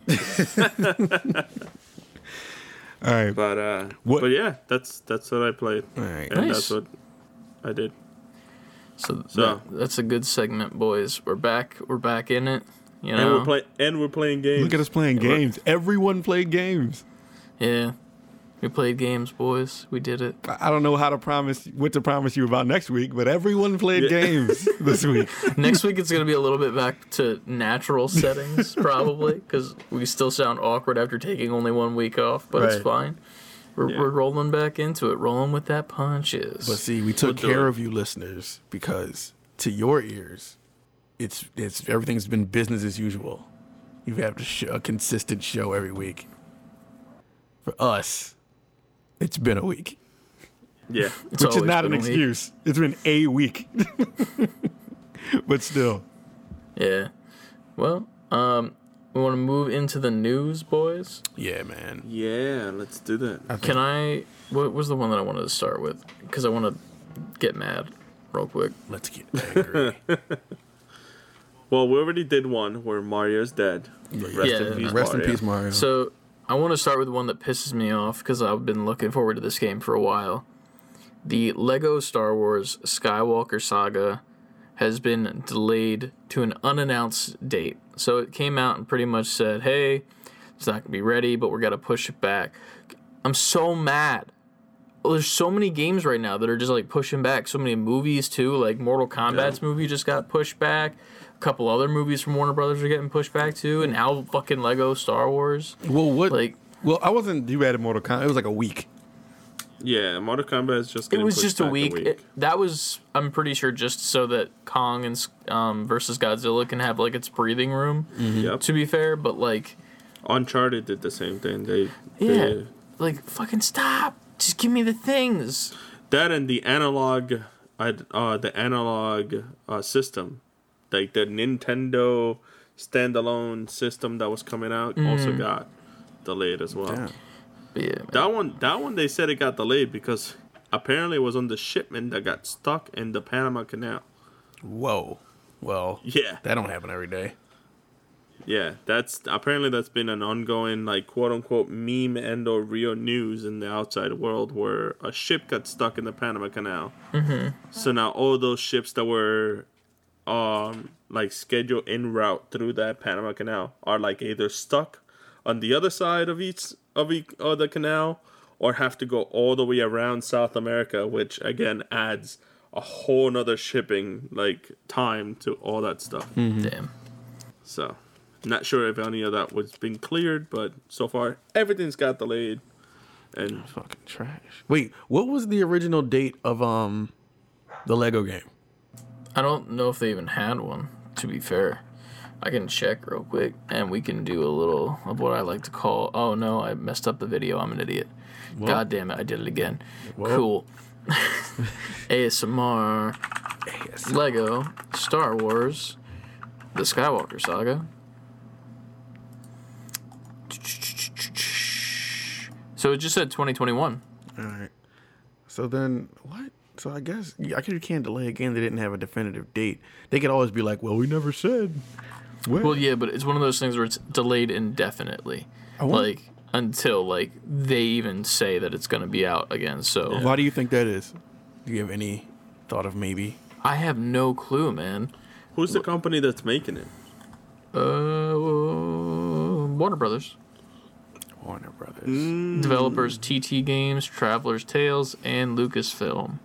all right. But uh, What- but yeah, that's that's what I played, All right. and Nice. that's what I did. So, So- that- that's a good segment, boys. We're back. We're back in it. You And know. we're playing and we're playing games. Look at us playing We're- games. Everyone played games. yeah. We played games, boys. We did it. I I don't know how to promise what to promise you about next week, but everyone played Yeah. games (laughs) this week. Next week it's gonna be a little bit back to natural (laughs) settings, probably, because we still sound awkward after taking only one week off. But it's fine. We're, Yeah. we're rolling back into it, rolling with that punches. But see, we took do care of you listeners because to your ears, it's it's everything's been business as usual. You have to show a consistent show every week. For us, it's been a week, Yeah, (laughs) It's which is not an been a week. excuse. It's been a week, (laughs) but still. Yeah. Well, um, we want to move into the news, boys. Yeah, man. yeah. Let's do that. I Can I? What was the one that I wanted to start with? Because I want to get mad real quick. Let's get angry. (laughs) Well, we already did one where Mario's dead. Rest Yeah, in peace, Rest in peace, Mario. So I want to start with one that pisses me off because I've been looking forward to this game for a while. The Lego Star Wars Skywalker Saga has been delayed to an unannounced date. So it came out and pretty much said, "Hey, it's not gonna be ready, but we're gonna push it back." I'm so mad. Well, there's so many games right now that are just like pushing back. So many movies too, like Mortal Kombat's movie just got pushed back. A couple other movies from Warner Brothers are getting pushed back too, and now fucking Lego Star Wars. well, what? Like well, I wasn't you bad at Mortal Kombat. It was like a week. Yeah, Mortal Kombat is just. it was pushed just a back week. It- that was I'm pretty sure just so that Kong and um, versus Godzilla can have like its breathing room. Yep. To be fair, but like Uncharted did the same thing. They yeah, they- like fucking stop. Just give me the things. that and the analog, uh the analog uh, system, like the Nintendo standalone system that was coming out, also Mm. got delayed as well. Yeah. Yeah. That one, that one, they said it got delayed because apparently it was on the shipment that got stuck in the Panama Canal. Whoa. Well, Yeah, that don't happen every day. yeah. That's apparently that's been an ongoing like quote unquote meme and or real news in the outside world where a ship got stuck in the Panama Canal. Mm-hmm. So now all those ships that were um like schedule en route through that Panama Canal are like either stuck on the other side of each of each of the canal or have to go all the way around South America, which again adds a whole nother shipping like time to all that stuff. damn. So, not sure if any of that was being cleared, but so far everything's got delayed. And Fucking trash. Wait, what was the original date of um the Lego game? I don't know if they even had one. To be fair, I can check real quick, and we can do a little of what I like to call. Oh no, I messed up the video. I'm an idiot. God damn it, I did it again. Cool. (laughs) ASMR. Lego Star Wars, the Skywalker Saga. So it just said 2021. All right. So then what? So I guess I guess you can't delay a game that didn't have a definitive date. They could always be like, "Well, we never said." When. Well, yeah, but it's one of those things where it's delayed indefinitely, want- like until like they even say that it's going to be out again. So Why do you think that is? Do you have any thought of maybe? I have no clue, man. who's the company that's making it? Uh, Warner Brothers Warner Brothers. Mm. developers TT Games, Traveller's Tales, and Lucasfilm.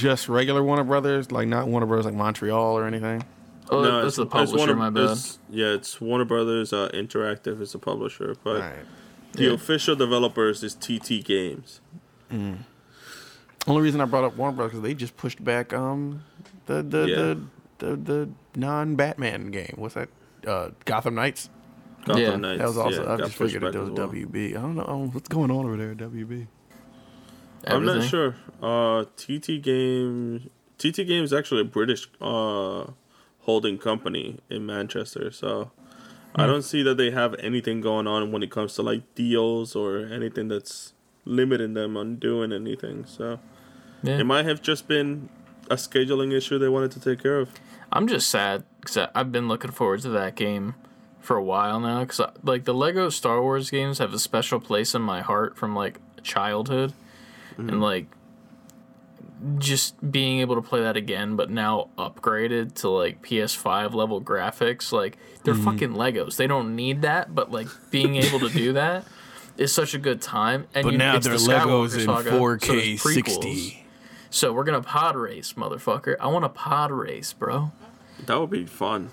Just regular Warner Brothers, like not Warner Brothers like Montreal or anything. Oh, No, that's the it's- it's publisher. Warner- my bad. it's- yeah, it's Warner Brothers uh, Interactive is the publisher, but All right. the Yeah. official developers is TT Games. Only reason I brought up Warner Brothers because they just pushed back um the the Yeah. the, the the non Batman game. What's that? Uh, Gotham Knights. Gotham Yeah, Knights. That was also yeah, I got just pushed figured that back was well. WB. I don't know um, what's going on over there at WB. I'm not sure. Uh, TT Game, TT Game is actually a British uh, holding company in Manchester, so I Hmm. don't see that they have anything going on when it comes to like deals or anything that's limiting them on doing anything. So Yeah. it might have just been a scheduling issue they wanted to take care of. I'm just sad because I've been looking forward to that game for a while now. Because like the Lego Star Wars games have a special place in my heart from like childhood, and mm-hmm. like just being able to play that again, but now upgraded to like PS5 level graphics. Like they're mm-hmm. fucking Legos. They don't need that, but like being able to do that is such a good time. And But you- now it's they're the Legos Skywalker in saga, 4K there's prequels. 60. So we're gonna pod race, motherfucker. I want a pod race, bro. That would be fun.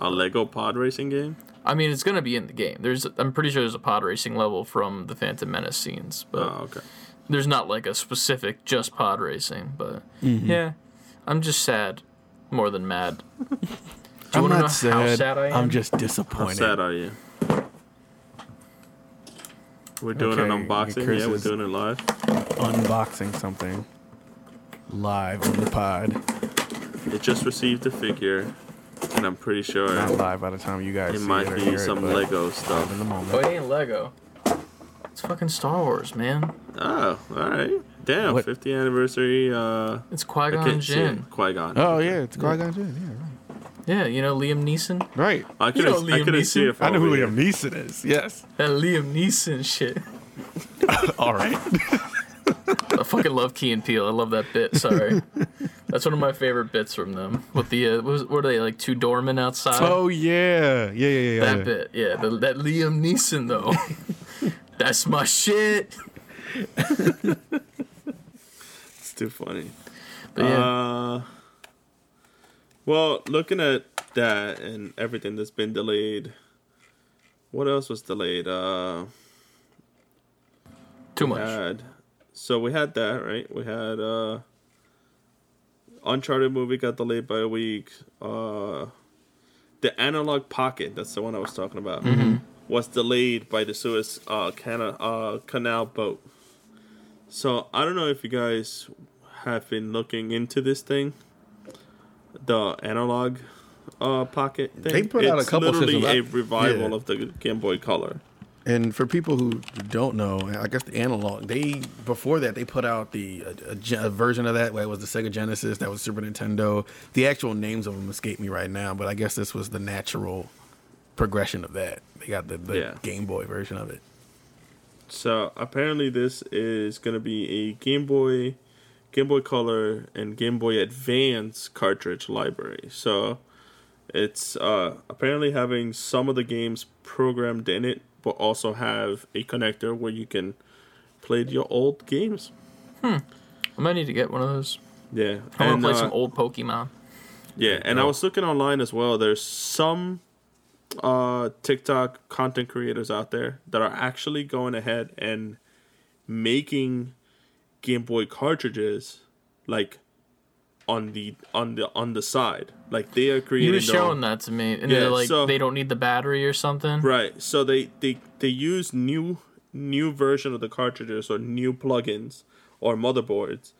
A Lego pod racing game. I mean, it's gonna be in the game. There's, I'm pretty sure there's a pod racing level from the Phantom Menace scenes, but Oh, okay. there's not like a specific just pod racing. But Mm-hmm. yeah, I'm just sad, more than mad. (laughs) Do you I'm wanna know not sad. how sad I am? I'm just disappointed. How sad are you? We're doing an unboxing. Chris yeah, we're doing it live. Unboxing something live on the pod. It just received a figure, and I'm pretty sure Not live by the time you guys it see might it be hear some it, but Lego in the stuff. Oh, it ain't Lego. It's fucking Star Wars, man. Oh, all right. Damn, What? 50th anniversary. Uh, It's I Qui Gon can't see. Jinn. Qui Gon. Oh yeah, it's Qui Gon Jinn. Yeah, right. Yeah, you know Liam Neeson. Right. I couldn't. know I Liam couldn't see Neeson? I know who. Liam Neeson is. Yes. That Liam Neeson shit. (laughs) All right. (laughs) I fucking love Key and Peele. I love that bit. Sorry, that's one of my favorite bits from them. With the uh, what, was, what are they like two doormen outside? oh yeah. Yeah. Yeah. Yeah. that yeah. bit, yeah. The, that Liam Neeson though. (laughs) that's my shit. It's too funny. But yeah, Uh, well, looking at that and everything that's been delayed, what else was delayed? Uh, too much. had so we had that right. We had uh, Uncharted movie got delayed by a week. Uh, the Analog Pocket, that's the one I was talking about, was delayed by the Suez uh, Cana- uh, Canal boat. So I don't know if you guys have been looking into this thing, the Analog uh, Pocket thing. They put out a It's couple literally systems. a I- revival yeah. of the Game Boy Color. And for people who don't know, I guess the analog they before that they put out the a, a version of that where it was the Sega Genesis, that was Super Nintendo. The actual names of them escape me right now, but I guess this was the natural progression of that. They got the, the Yeah. Game Boy version of it. So apparently, this is going to be a Game Boy, Game Boy Color, and Game Boy Advance cartridge library. So it's uh, apparently having some of the games programmed in it, but also have a connector where you can play your old games. Hmm. I might need to get one of those. Yeah, I want and, to play uh, some old Pokemon. Yeah, and I was looking online as well. There's some uh, TikTok content creators out there that are actually going ahead and making Game Boy cartridges like on the on the on the side. Like they are creating. You were showing that to me, and Yeah, they're like so- they don't need the battery or something. Right. So they they they use new new version of the cartridges or new plugins or motherboards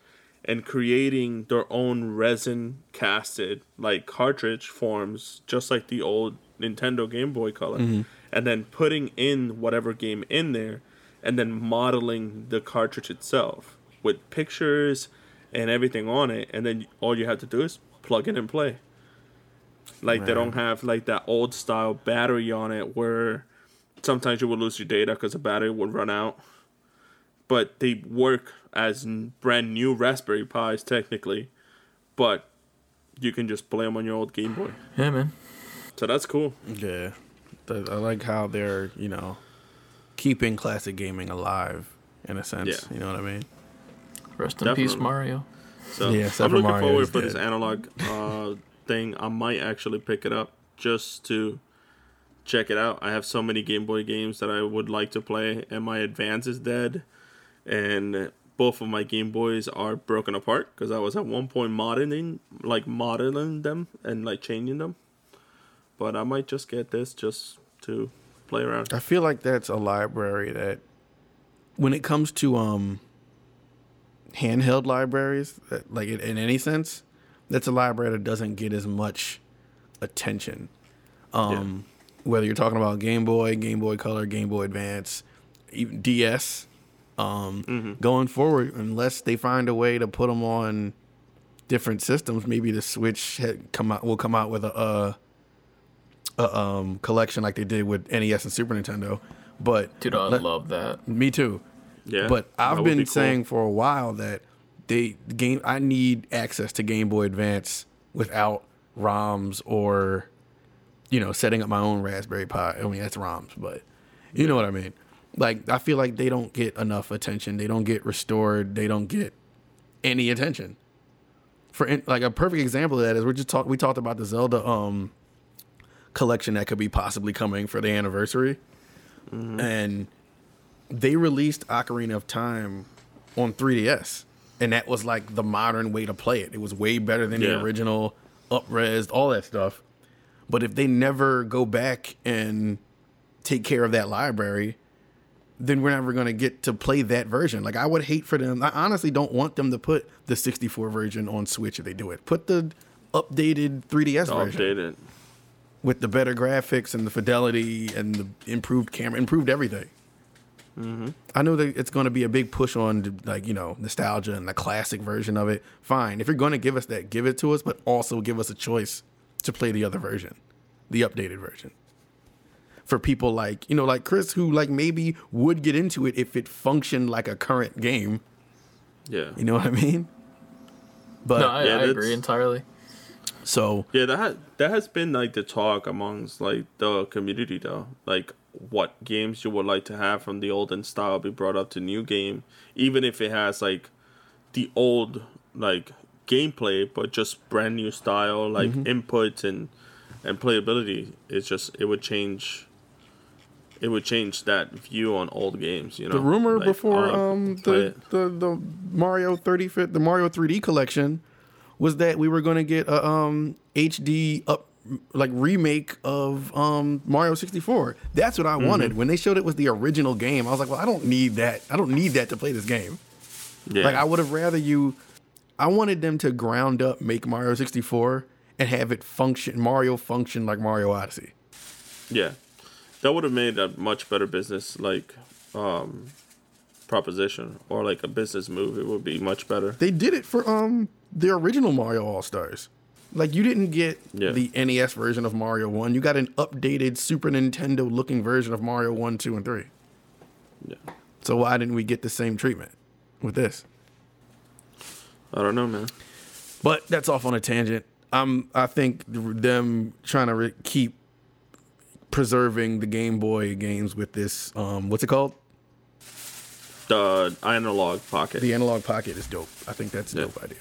and creating their own resin casted like cartridge forms just like the old Nintendo Game Boy Color mm-hmm. and then putting in whatever game in there and then modeling the cartridge itself with pictures and everything on it and then all you have to do is plug it in and play. Like they don't have like that old style battery on it where sometimes you would lose your data because the battery would run out. But they work as brand new Raspberry Pis technically, but you can just play them on your old Game Boy. Yeah, man. So that's cool. Yeah, I like how they're you know keeping classic gaming alive in a sense. Yeah. You know what I mean? Rest in peace, Mario. So Yeah, I'm looking Mario, forward he's for this analog uh, thing. I might actually pick it up just to check it out. I have so many Game Boy games that I would like to play, and my Advance is dead, and both of my Game Boys are broken apart because I was at one point modeling, like modeling them and like changing them. But I might just get this just to play around. I feel like that's a library that, when it comes to um, handheld libraries, like in, any sense, that's a library that doesn't get as much attention. Um, Whether you're talking about Game Boy, Game Boy Color, Game Boy Advance, even DS, um, going forward, unless they find a way to put them on different systems, maybe the Switch had come out will come out with a. Uh, a um, collection like they did with NES and Super Nintendo. But Dude, I let- love that. me too. Yeah, But I've been be cool. saying for a while that they game I need access to Game Boy Advance without ROMs or you know setting up my own Raspberry Pi. I mean that's ROMs, but you know what I mean. Like I feel like they don't get enough attention. They don't get restored. They don't get any attention. For in, like a perfect example of that is we just talked we talked about the Zelda um collection that could be possibly coming for the anniversary. And they released Ocarina of Time on 3DS. And that was like the modern way to play it. It was way better than Yeah. the original, upresed, all that stuff. But if they never go back and take care of that library, then we're never going to get to play that version. Like I would hate for them. I honestly don't want them to put the 64 version on Switch if they do it. Put the updated 3DS version Updated. with the better graphics and the fidelity and the improved camera, improved everything. Mm-hmm. I know that it's going to be a big push on like you know nostalgia and the classic version of it. Fine, if you're going to give us that, give it to us, but also give us a choice to play the other version, the updated version. For people like you know, like Chris, who like maybe would get into it if it functioned like a current game. Yeah. You know what I mean? But No, I, Yeah, I agree entirely. so Yeah, that that has been like the talk amongst like the community though. Like what games you would like to have from the olden style be brought up to new game, even if it has like the old like gameplay but just brand new style, like input and and playability. It's just it would change. It would change that view on old games. You know, the rumor Like, before I um the, the the Mario 35th the Mario 3D collection was that we were going to get a um HD up like remake of um Mario 64. That's what I Mm-hmm. wanted. When they showed it was the original game, I was like, "Well, I don't need that. I don't need that to play this game." yeah. Like I would have rather you I wanted them to ground up make Mario 64 and have it function Mario function like Mario Odyssey. Yeah, that would have made a much better business like um, proposition or like a business move. It would be much better. They did it for um the original Mario All Stars. Like you didn't get Yeah. the NES version of Mario One. You got an updated Super Nintendo looking version of Mario One, Two, and Three. Yeah, So why didn't we get the same treatment with this? I don't know, man. But that's off on a tangent. Um, I think them trying to re- keep preserving the Game Boy games with this. Um, what's it called? The analog pocket. The Analog Pocket is dope. I think that's a Yeah. dope idea.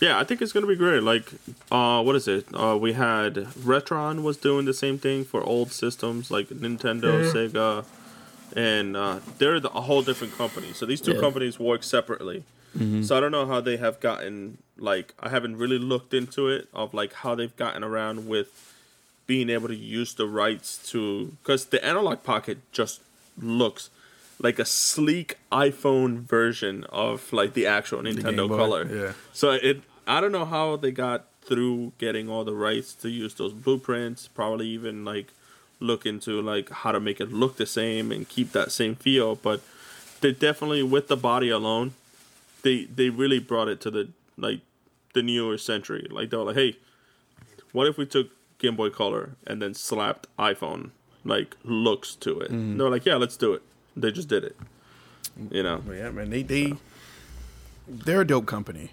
Yeah, I think it's gonna be great. Like, uh, what is it? Uh, we had Retron was doing the same thing for old systems like Nintendo, Sega, and uh, they're the, a whole different company. So these two Yeah. companies work separately. So I don't know how they have gotten like I haven't really looked into it of like how they've gotten around with being able to use the rights to because the analog pocket just looks like a sleek iPhone version of like the actual Nintendo Boy, Color. yeah. So it I don't know how they got through getting all the rights to use those blueprints. Probably even like look into like how to make it look the same and keep that same feel. But they definitely with the body alone, they they really brought it to the like the newer century. Like they were like, hey, what if we took Game Boy Color and then slapped iPhone like looks to it? Mm-hmm. They were like, yeah, let's do it. They just did it. You know. Yeah, man, they they they're a dope company.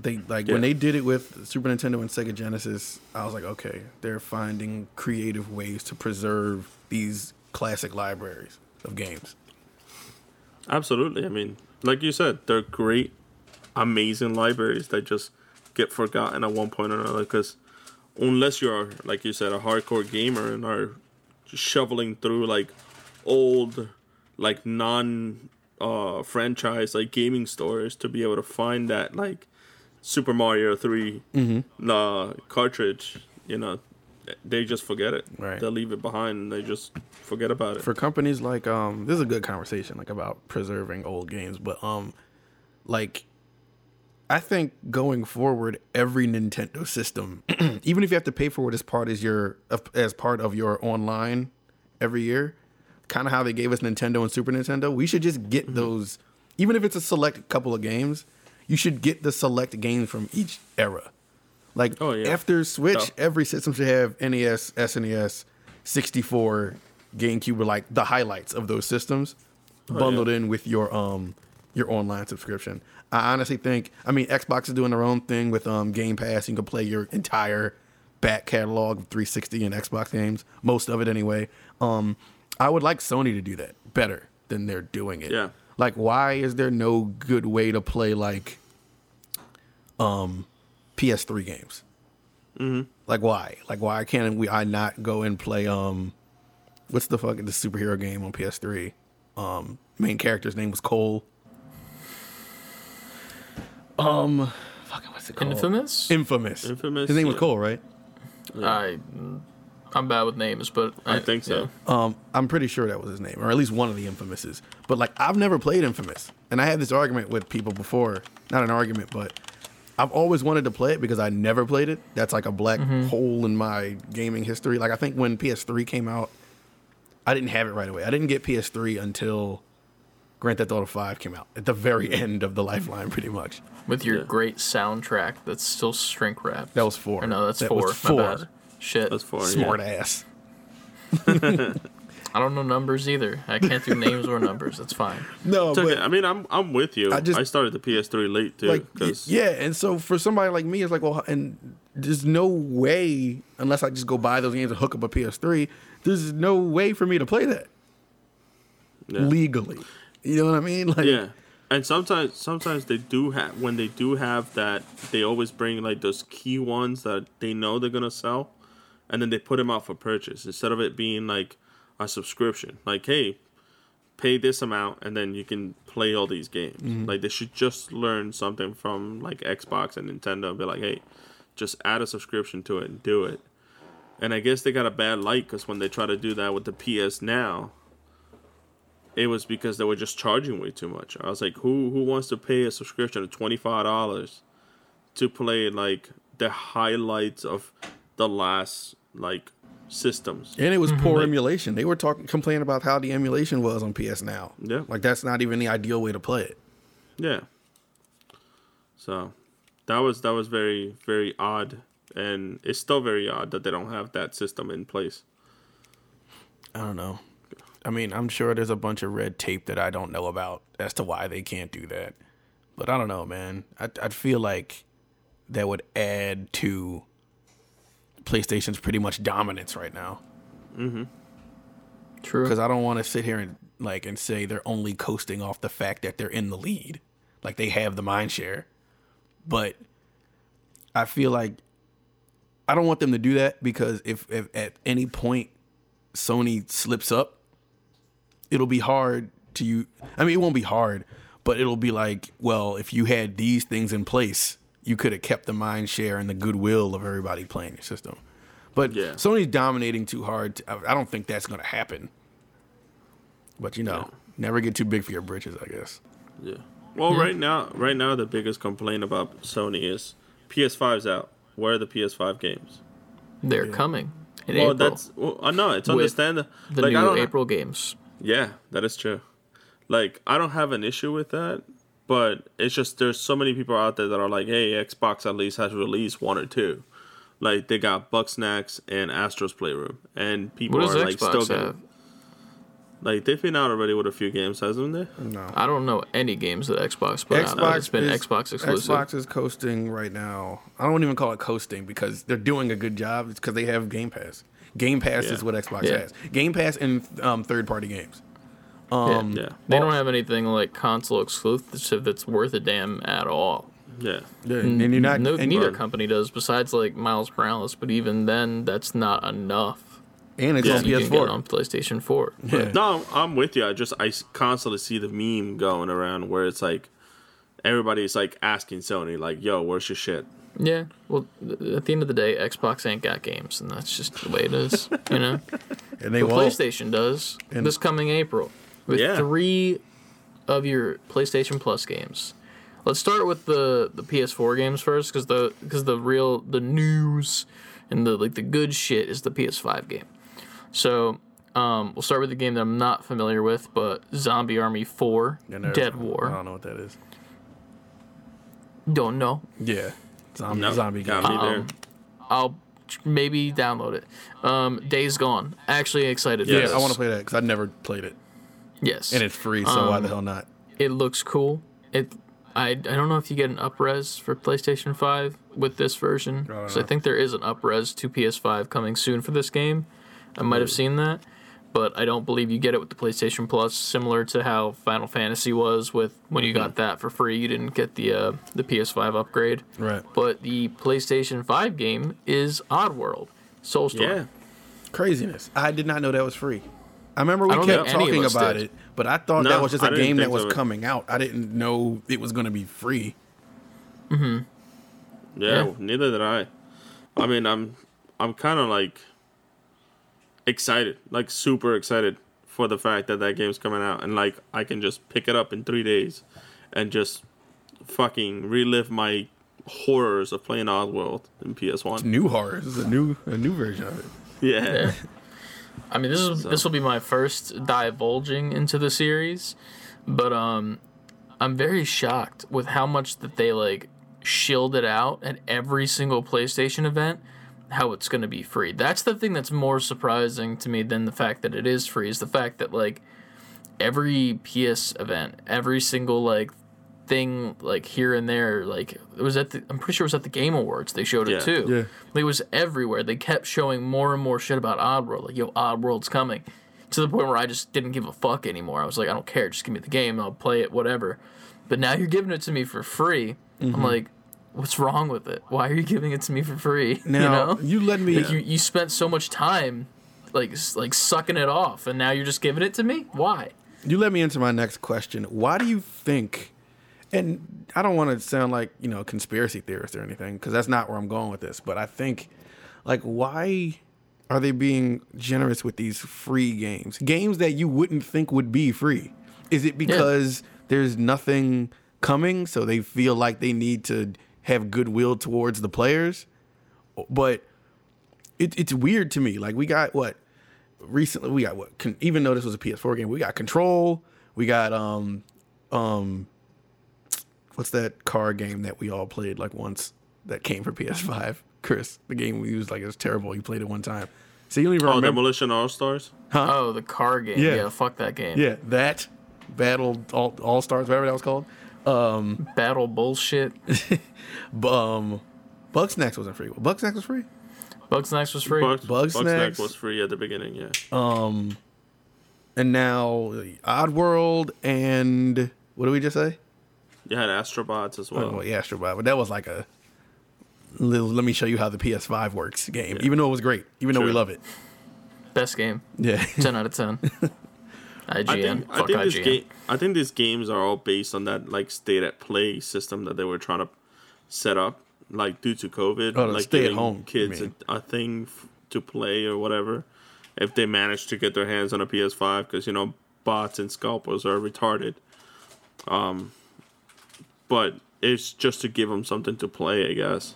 They like Yeah. when they did it with Super Nintendo and Sega Genesis, I was like, okay, they're finding creative ways to preserve these classic libraries of games. Absolutely. I mean, like you said, they're great, amazing libraries that just get forgotten at one point or another. Because unless you're, like you said, a hardcore gamer and are shoveling through like old, like non uh, franchise like gaming stores to be able to find that like Super Mario 3 uh, cartridge, you know, they just forget it. Right. They'll leave it behind and they just forget about it. For companies like um this is a good conversation like about preserving old games, but um like I think going forward every Nintendo system, (clears throat) even if you have to pay for it as part as your as part of your online every year, kind of how they gave us Nintendo and Super Nintendo, we should just get those even if it's a select couple of games, you should get the select games from each era. Like Oh, yeah. after Switch, Yeah. every system should have NES, SNES, 64, GameCube were like the highlights of those systems bundled in with your um your online subscription. I honestly think I mean Xbox is doing their own thing with um Game Pass. You can play your entire back catalog of 360 and Xbox games, most of it anyway. Um I would like Sony to do that better than they're doing it. Yeah. Like why is there no good way to play like um PS3 games? Mm-hmm. Like why? Like why can't we I not go and play um what's the fucking the superhero game on PS3? Um main character's name was Cole. Um fucking what's it called? Infamous. Infamous. Infamous, His name was. Cole, right? I I'm bad with names, but I think so. Um, I'm pretty sure that was his name, or at least one of the Infamouses. But like, I've never played Infamous, and I had this argument with people before. Not an argument, but I've always wanted to play it because I never played it. That's like a black hole in my gaming history. Like, I think when PS3 came out, I didn't have it right away. I didn't get PS3 until Grand Theft Auto Five came out at the very (laughs) end of the lifeline, pretty much. with your Yeah. great soundtrack that's still shrink wrapped. That was four. Or no, that's That four. was My four. Bad. Shit. That's for Smart yeah. ass. (laughs) I don't know numbers either. I can't do names or numbers. That's fine. (laughs) No, It's okay. I mean, I'm I'm with you. I just I, started the PS3 late too. like yeah, and so for somebody like me, it's like, well, and there's no way unless I just go buy those games and hook up a PS3. There's no way for me to play that yeah. legally. You know what I mean? Like, Yeah, and sometimes sometimes they do have when they do have that they always bring like those key ones that they know they're gonna sell, and then they put them out for purchase instead of it being like a subscription. Like, hey, pay this amount and then you can play all these games. Mm-hmm. Like they should just learn something from like Xbox and Nintendo and be like, hey, just add a subscription to it and do it. And I guess they got a bad light because when they try to do that with the PS Now, it was because they were just charging way too much. I was like, who who wants to pay a subscription of twenty five dollars to play like the highlights of the last like systems? And it was Mm-hmm. poor emulation. They were talking, complaining about how the emulation was on PS Now. Yeah. like that's not even the ideal way to play it. Yeah. So that was that was very very odd, and it's still very odd that they don't have that system in place. I don't know. I mean, I'm sure there's a bunch of red tape that I don't know about as to why they can't do that. But I don't know, man. I I'd feel like that would add to PlayStation's pretty much dominance right now. Mm-hmm. True. Because I don't want to sit here and like and say they're only coasting off the fact that they're in the lead, like they have the mind share. But I feel like I don't want them to do that because if, if at any point Sony slips up, it'll be hard to you. I mean, it won't be hard, but it'll be like, well, if you had these things in place, you could have kept the mind share and the goodwill of everybody playing your system. But Yeah. Sony's dominating too hard. To, I I don't think that's going to happen. But you know, never get too big for your britches, I guess. Yeah. Well, hmm? right now, right now, the biggest complaint about Sony is PS5's out. Where are the PS5 games? They're coming in Well, April. that's well, I know it's With understandable. the like, I new don't, April games. Yeah, that is true. Like I don't have an issue with that, but it's just there's so many people out there that are like, hey, Xbox at least has released one or two. Like they got Bugsnax and Astro's Playroom, and people What does are like still Xbox getting, have? like they've been out already with a few games, hasn't they? No. I don't know any games that Xbox put out. It's been is- Xbox exclusive. Xbox is coasting right now. I don't even call it coasting because they're doing a good job. It's because they have Game Pass. Game Pass Yeah. is what Xbox Yeah. has. Game Pass and um, third party games. Yeah. Um, yeah, They don't have anything like console exclusive that's worth a damn at all. yeah, Yeah, and you're not. no, and, neither company does, besides like Miles Morales. But even then, that's not enough. and it's Yeah. on You can get PS4. on PlayStation 4. Yeah. No, I'm with you. I just I constantly see the meme going around where it's like everybody's like asking Sony like, "Yo, where's your shit?" Yeah. Well, th- at the end of the day, Xbox ain't got games, and that's just the way it is. You know. (laughs) And they But won't. PlayStation does And- this coming April with Yeah. three of your PlayStation Plus games. Let's start with the, the PS4 games first, because the because the real the news and the like the good shit is the PS5 game. So um, we'll start with the game that I'm not familiar with, but Zombie Army 4 Yeah, never- Dead I don't know what that is. Don't know. Yeah. Zombie, No, zombie game. there. Um, I'll maybe download it. Um, Days Gone. Actually excited. for Yeah, this. I want to play that because I never played it, Yes. and it's free. So why Um, the hell not? it looks cool. It I, I don't know if you get an upres for PlayStation 5 with this version. don't So I think there is an upres to PS5 coming soon for this game. I might have seen that, but I don't believe you get it with the PlayStation Plus. Similar to how Final Fantasy was with when you got that for free, you didn't get the uh, the PS5 upgrade. Right. But the PlayStation 5 game is Oddworld, Soulstorm. Yeah, Craziness. I did not know that was free. I remember we I kept think any of talking about did. it, but I thought No, that was just a game that was so. coming out. I didn't know it was going to be free. Mm-hmm. yeah. Yeah. Neither did I. I mean, I'm I'm kind of like excited, like super excited for the fact that that game's coming out, and like I can just pick it up in three days, and just fucking relive my horrors of playing Oddworld in PS One. New horrors. This is a new a new version of it. Yeah. (laughs) I mean, this is this will be my first divulging into the series. But um, I'm very shocked with how much that they like shielded out at every single PlayStation event. How it's going to be free. That's the thing that's more surprising to me than the fact that it is free. Is the fact that like every PS event, every single like thing like here and there, like it was at the. I'm pretty sure it was at the Game Awards. They showed it Yeah. too. Yeah. Like, it was everywhere. They kept showing more and more shit about Oddworld. Like, yo, Oddworld's coming. To the point where I just didn't give a fuck anymore. I was like, I don't care. Just give me the game. I'll play it, whatever. But now you're giving it to me for free. Mm-hmm. I'm like, what's wrong with it? Why are you giving it to me for free? (laughs) Now you you, let me. Like, you, you spent so much time, like, like sucking it off, and now you're just giving it to me? Why? You let me into my next question. Why do you think, and I don't want to sound like, you know, a conspiracy theorist or anything, because that's not where I'm going with this, but I think, like, why are they being generous with these free games? Games that you wouldn't think would be free. Is it because there's nothing coming, so they feel like they need to have goodwill towards the players? But it, it's weird to me. Like, we got what? recently we got what con- even though this was a PS4 game, we got Control, we got um um what's that car game that we all played like once that came for PS5? (laughs) Chris, the game we used like it was terrible. You played it one time. So you don't even Oh, remember Demolition All Stars. Oh, the car game. Yeah. Yeah, fuck that game. Yeah, that Battle All, all Stars, whatever that was called. Battle bullshit. (laughs) B- um Bugsnax wasn't free. Well, Bugsnax was free. Bugsnax was free. Bugs, Bugsnax. Bugsnax was free at the beginning. Yeah. Um, and now Oddworld and what did we just say? You had Astrobots as well. Oh, well, yeah, Astrobot, but that was like a little, let me show you how the PS5 works game. Even though it was great, even though we love it. Best game. Yeah. (laughs) 10 out of 10. (laughs) IGN. I think, I think IGN. game. I think these games are all based on that like state at play system that they were trying to set up, like due to COVID, Oh, like stay at home, kids a, a thing f- to play or whatever. If they manage to get their hands on a PS5, because you know bots and scalpers are retarded. Um, but it's just to give them something to play, I guess.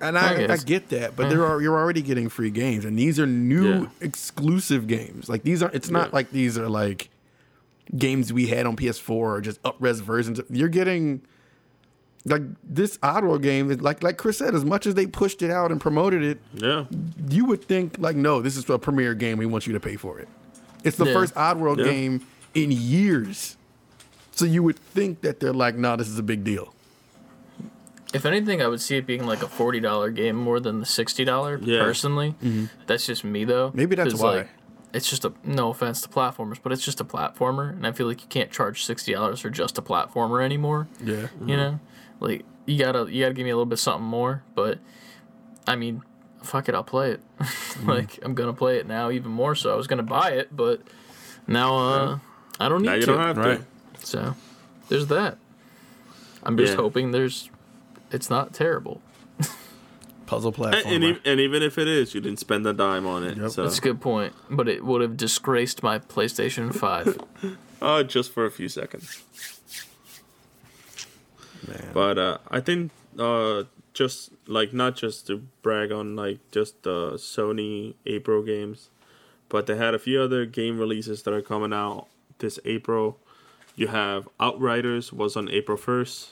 And I I, I, get that, but there hmm. are you're already getting free games, and these are new Yeah. exclusive games. Like these are, it's not Yeah. like these are like games we had on PS4 or just up-res versions. You're getting like this Oddworld game. Like like Chris said, as much as they pushed it out and promoted it, Yeah, you would think like, no, this is a premiere game. We want you to pay for it. It's the Yeah. first Oddworld Yeah. game in years, so you would think that they're like, no, this is a big deal. If anything, I would see it being like a $40 game more than the $60 Yeah. personally. That's just me, though. Maybe that's why. Like, it's just a no offense to platformers, but it's just a platformer, and I feel like you can't charge sixty dollars for just a platformer anymore. Yeah. You know, like you gotta you gotta give me a little bit something more. But I mean, fuck it, I'll play it. (laughs) like I'm gonna play it now even more. So I was gonna buy it, but now uh, I don't need now you to. don't have Right. to. So there's that. I'm just Yeah. hoping there's it's not terrible. Puzzle And, platform. and, e- and even if it is, you didn't spend a dime on it. Yep. So, That's a good point, but it would have disgraced my PlayStation (laughs) 5. uh, just for a few seconds. But uh, I think uh, just like not just to brag on like just the Sony April games, but they had a few other game releases that are coming out this April. You have Outriders was on April first.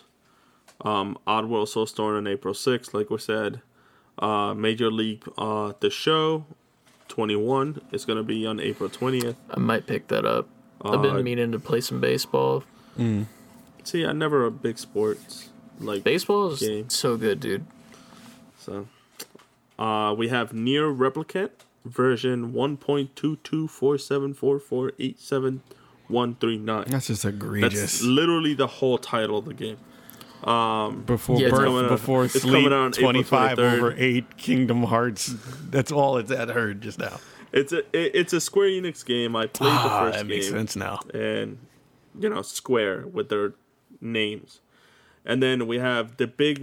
Um, Oddworld Soulstorm on April sixth, like we said. Uh, Major League uh, the show 21 is gonna be on April 20th. I might pick that up. I've Uh, been meaning to play some baseball. See, I'm never a big sports like Baseball is Game. so good, dude. So, uh, we have NieR Replicant version 1.22474487139. That's just egregious. That's literally the whole title of the game. before Yeah, it's birth, out- before it's sleep, coming out on April 25 over 8 Kingdom Hearts. That's all it's I heard just now. It's a it, it's a Square Enix game. I played the Ah, first that game. That makes sense now. and you know Square with their names. And then we have the big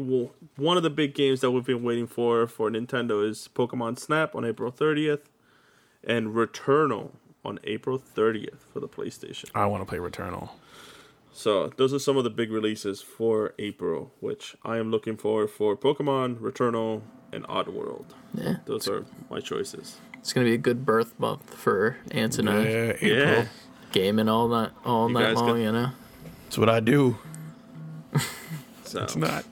one of the big games that we've been waiting for for Nintendo is Pokemon Snap on April 30th and Returnal on April 30th for the PlayStation. I want to play Returnal. So, those are some of the big releases for April, which I am looking for for Pokemon, Returnal, and Oddworld. Yeah. Those are my choices. It's going to be a good birth month for Ant and I. Yeah, April. Yeah. Gaming all night, all You night long, got- you know? That's what I do. (laughs) So It's not.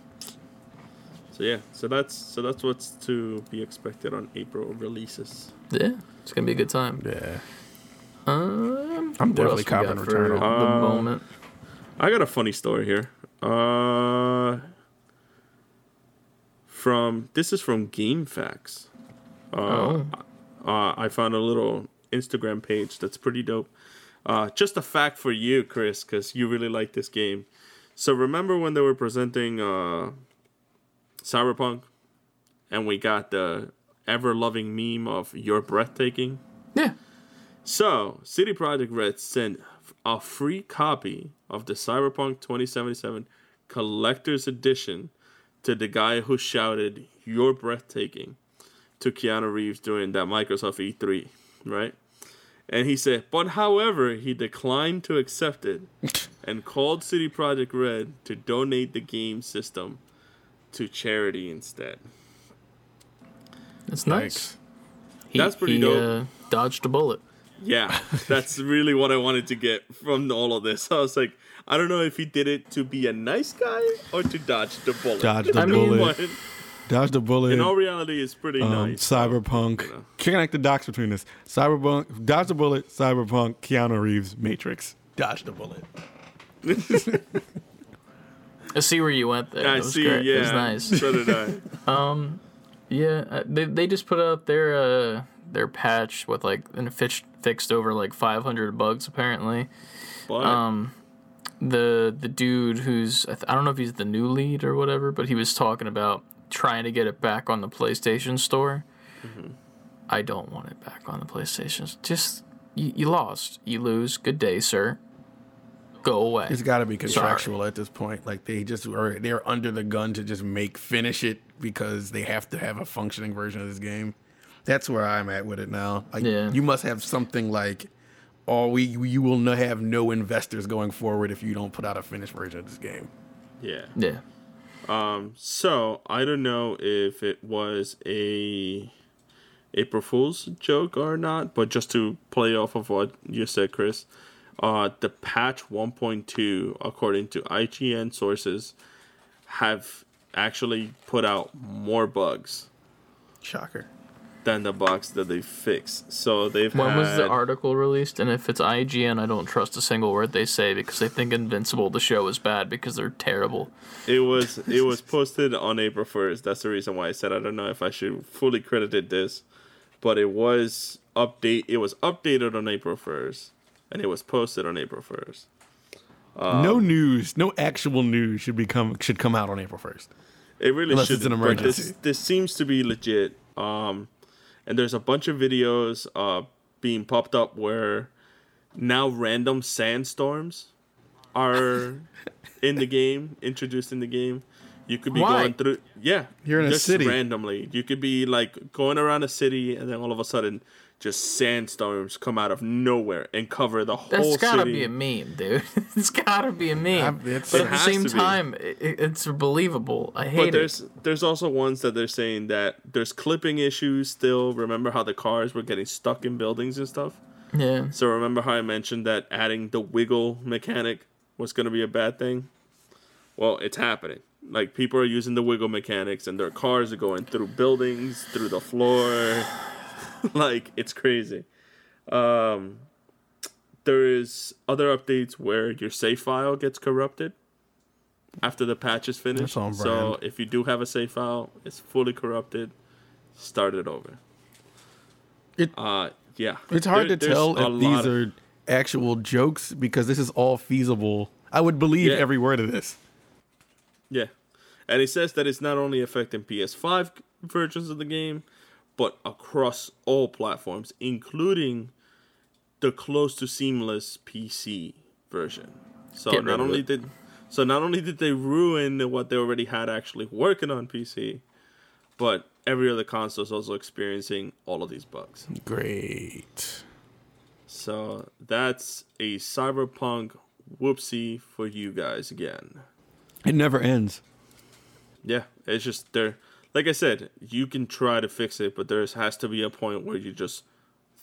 so yeah, so that's so that's what's to be expected on April releases. Yeah, it's gonna be a good time. Yeah. Um, I'm what definitely else we copping got for Returnal. the Uh, moment. I got a funny story here. Uh, from this is from Game Facts. Uh, oh, uh, I found a little Instagram page that's pretty dope. Uh, just a fact for you, Chris, because you really like this game. So remember when they were presenting uh, Cyberpunk, and we got the ever loving meme of "You're breathtaking." yeah. So, CD Projekt Red sent a free copy of the Cyberpunk 2077 Collector's Edition to the guy who shouted, You're breathtaking, to Keanu Reeves during that Microsoft E3, right? And he said, but however, he declined to accept it (laughs) and called CD Projekt Red to donate the game system to charity instead. That's nice. He, That's pretty he, dope. Uh, dodged a bullet. Yeah, that's really what I wanted to get from all of this. I was like, I don't know if he did it to be a nice guy or to dodge the bullet. Dodge (laughs) the I mean, bullet. But Dodge the bullet. in all reality, it's pretty um, nice. Cyberpunk. you know. Connect the dots between this. Cyberpunk. Dodge the bullet. Cyberpunk. Keanu Reeves. Matrix. Dodge the bullet. (laughs) I see where you went there. I see. great. Yeah, It was nice. So did I. (laughs) Yeah, uh, they they just put out their uh their patch with like and fix, fixed over like 500 bugs apparently. But Um, the the dude who's I, th- I don't know if he's the new lead or whatever, but he was talking about trying to get it back on the PlayStation Store. Mm-hmm. I don't want it back on the PlayStation. Just you, you lost, you lose. Good day, sir. Go away. It's got to be contractual at this point. Like they just are they're under the gun to just make finish it because they have to have a functioning version of this game. That's where I'm at with it now. Like Yeah. you must have something like or we you will no, have no investors going forward if you don't put out a finished version of this game. yeah. yeah. Um, So I don't know if it was a April Fool's joke or not, but just to play off of what you said, Chris, uh, the patch 1.2, according to IGN sources, have actually put out more bugs Shocker. than the bugs that they fixed. So they've When was the article released? And if it's IGN, I don't trust a single word they say because they think Invincible, the show, is bad because they're terrible. It was it was posted on April first. That's the reason why I said I don't know if I should fully credit this, but it was update. It was updated on April first, and it was posted on April first. no news, no actual news should become should come out on April first. It really Unless should. it's an This, emergency. this seems to be legit. Um, and there's a bunch of videos uh being popped up where now random sandstorms are (laughs) in the game, introduced in the game. You could be Why? going through, yeah, You're in a just city. randomly. You could be like going around a city, and then all of a sudden, just sandstorms come out of nowhere and cover the whole That's gotta city. be a meme, dude. (laughs) it's gotta be a meme. I'm- it's- but at the same time, it, it's believable. I hate it. But it. there's there's also ones that they're saying that there's clipping issues still. Remember how the cars were getting stuck in buildings and stuff? Yeah. So remember how I mentioned that adding the wiggle mechanic was going to be a bad thing? Well, it's happening. Like people are using the wiggle mechanics and their cars are going through buildings, through the floor. (laughs) like it's crazy. Um there is other updates where your save file gets corrupted after the patch is finished. So if you do have a save file, it's fully corrupted. Start it over. It- uh yeah. It's hard There- to tell if these of- are actual jokes because this is all feasible. I would believe Yeah. every word of this. Yeah. And it says that it's not only affecting PS5 versions of the game, but across all platforms, including the close to seamless PC version. So Get not only did so not only did they ruin what they already had actually working on PC, but every other console is also experiencing all of these bugs. Great. So that's a cyberpunk whoopsie for you guys again. It never ends. Yeah, it's just there. Like I said, you can try to fix it, but there has to be a point where you just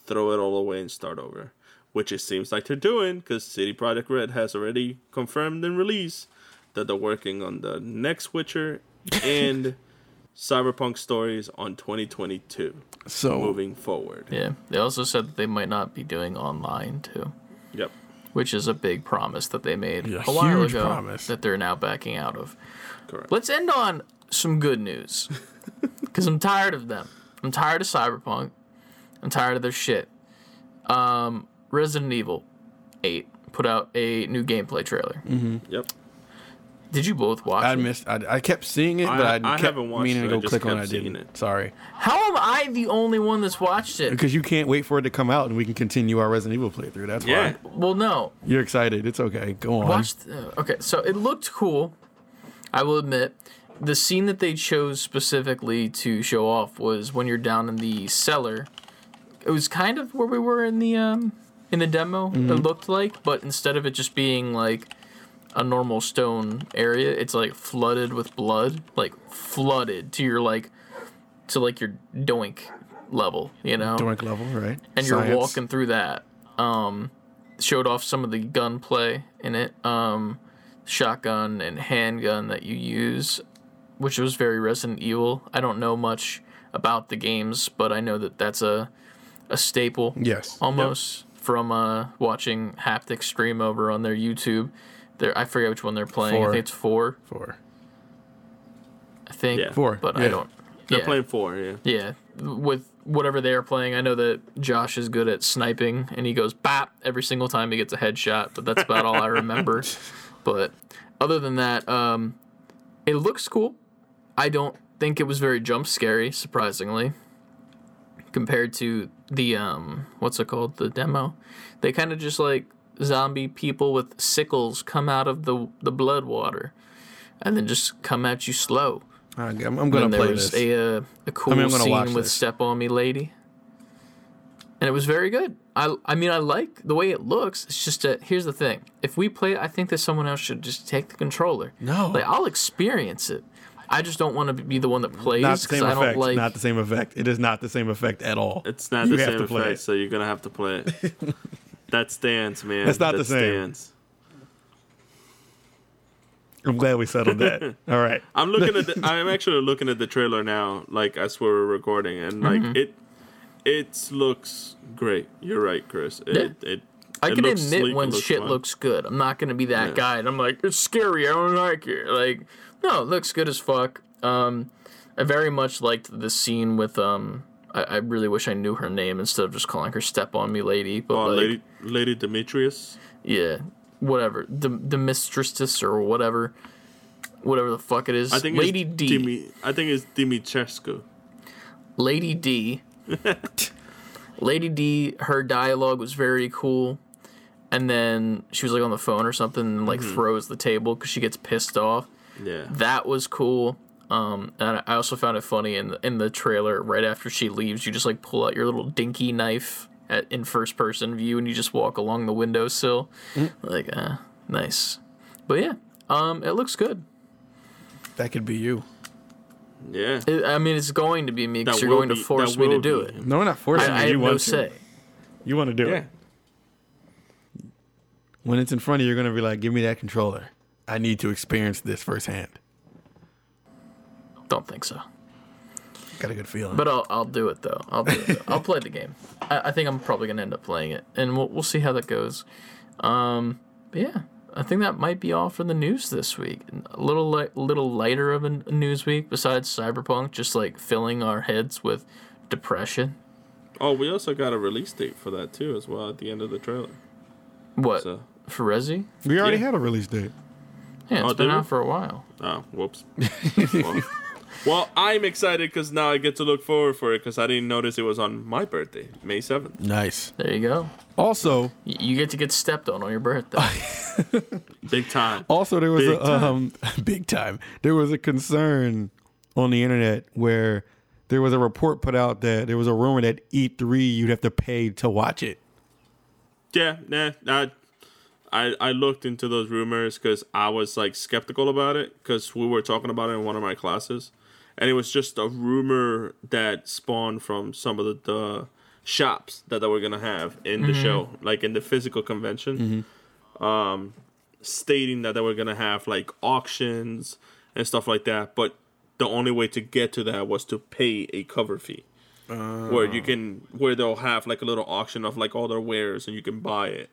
throw it all away and start over. which it seems like they're doing because CD Projekt Red has already confirmed and released that they're working on the next Witcher and (laughs) Cyberpunk stories on 2022 So moving forward. Yeah. They also said that they might not be doing online too, Yep. which is a big promise that they made Yeah, a while ago promise. that they're now backing out of. Correct. Let's end on some good news. (laughs) Because I'm tired of them. I'm tired of Cyberpunk. I'm tired of their shit. Um, Resident Evil 8 put out a new gameplay trailer. Mm-hmm. Yep. Did you both watch I it? missed. I, I kept seeing it, but I- I, I kept haven't watched meaning it, to I go just click on. kept it. I seeing didn't. it. Sorry, How am I the only one that's watched it? because you can't wait for it to come out and we can continue our Resident Evil playthrough. That's Yeah. why Well, no. you're excited. It's okay. Go on. Watched. Uh, okay, so it looked cool. I will admit, the scene that they chose specifically to show off was when you're down in the cellar. It was kind of where we were in the um in the demo. It looked like, but instead of it just being like a normal stone area, it's like flooded with blood, like flooded to your like to like your doink level, you know Doink level, right? and you're walking through that. Um, showed off some of the gunplay in it, um, shotgun and handgun that you use, which was very Resident Evil. I don't know much about the games, but I know that that's a a staple Yes. almost from uh, watching Haptic stream over on their YouTube. There, I forget which one they're playing. I Four. think it's four. Four. I think Yeah. Four, but yeah. I don't. They're yeah. playing four, yeah. Yeah, with whatever they are playing, I know that Josh is good at sniping, and he goes bap every single time he gets a headshot. But that's about all I remember. (laughs) But other than that, um, it looks cool. I don't think it was very jump scary, surprisingly, compared to the um, what's it called, the demo. They kind of just like zombie people with sickles come out of the the blood water, and then just come at you slow. I- I'm, I'm gonna play this. a uh, a cool I mean, I'm gonna watch scene with this. "Step on Me, Lady," and it was very good. I I mean, I like the way it looks. It's just that here's the thing: if we play, I think that someone else should just take the controller. No. like I'll experience it. I just don't want to be the one that plays not the because same I don't effect. like. Not the same effect. It is not the same effect at all. It's not You the have same to play effect, it. so you're gonna have to play it. (laughs) that stands, man. That's not the that same. Stands. I'm glad we settled that. (laughs) all right. I'm looking at. The, (laughs) I'm actually looking at the trailer now, like as we're recording, and like Mm-hmm. it, it looks great. You're right, Chris. It, Yeah. it, I it can admit sleek, when looks shit fun. looks good. I'm not gonna be that Yeah. guy, and I'm like, it's scary. I don't like it. Like, no, it looks good as fuck. Um, I very much liked the scene with um. I, I really wish I knew her name instead of just calling her "Step on Me, Lady." But Oh, like, Lady, Lady Demetrius. yeah, whatever, the the mistress or whatever, whatever the fuck it is. I think Lady it's D. Dimi, I think it's Dimitrescu. Lady D. (laughs) Lady D, her dialogue was very cool. And then she was like on the phone or something and like throws the table because she gets pissed off. Yeah. That was cool. Um, and I also found it funny in the, in the trailer. Right after she leaves, you just like pull out your little dinky knife at, in first person view and you just walk along the windowsill. Like, uh, nice. But yeah, um, it looks good. That could be you. Yeah. It, I mean, it's going to be me because you're will going to force me to do be it. No, we're not forcing I, I you. You have want no to. say. You want to do Yeah. it. When it's in front of you, you're gonna be like, "Give me that controller. I need to experience this firsthand." Don't think so. Got a good feeling. But I'll, I'll do it though. I'll do it. Though. I'll play the game. I, I think I'm probably gonna end up playing it, and we'll we'll see how that goes. Um, but yeah, I think that might be all for the news this week. A little li- little lighter of a news week besides Cyberpunk, just like filling our heads with depression. Oh, we also got a release date for that too, as well, at the end of the trailer. What So, for Resi? we already yeah. had a release date. Yeah, it's Oh, been did we? out for a while. oh, whoops. well, well, I'm excited because now I get to look forward for it because I didn't notice it was on my birthday, May seventh. Nice. There you go. Also, Y- You get to get stepped on on your birthday. (laughs) Big time. also there was Big a um (laughs) big time. There was a concern on the internet where there was a report put out that there was a rumor that E3 you'd have to pay to watch it. Yeah, nah, I, I, I looked into those rumors because I was like skeptical about it because we were talking about it in one of my classes, and it was just a rumor that spawned from some of the, the shops that they were gonna have in the mm-hmm. show, like in the physical convention, mm-hmm. um, stating that they were gonna have like auctions and stuff like that. But the only way to get to that was to pay a cover fee, where you ah. can where they'll have like a little auction of like all their wares and you can buy it.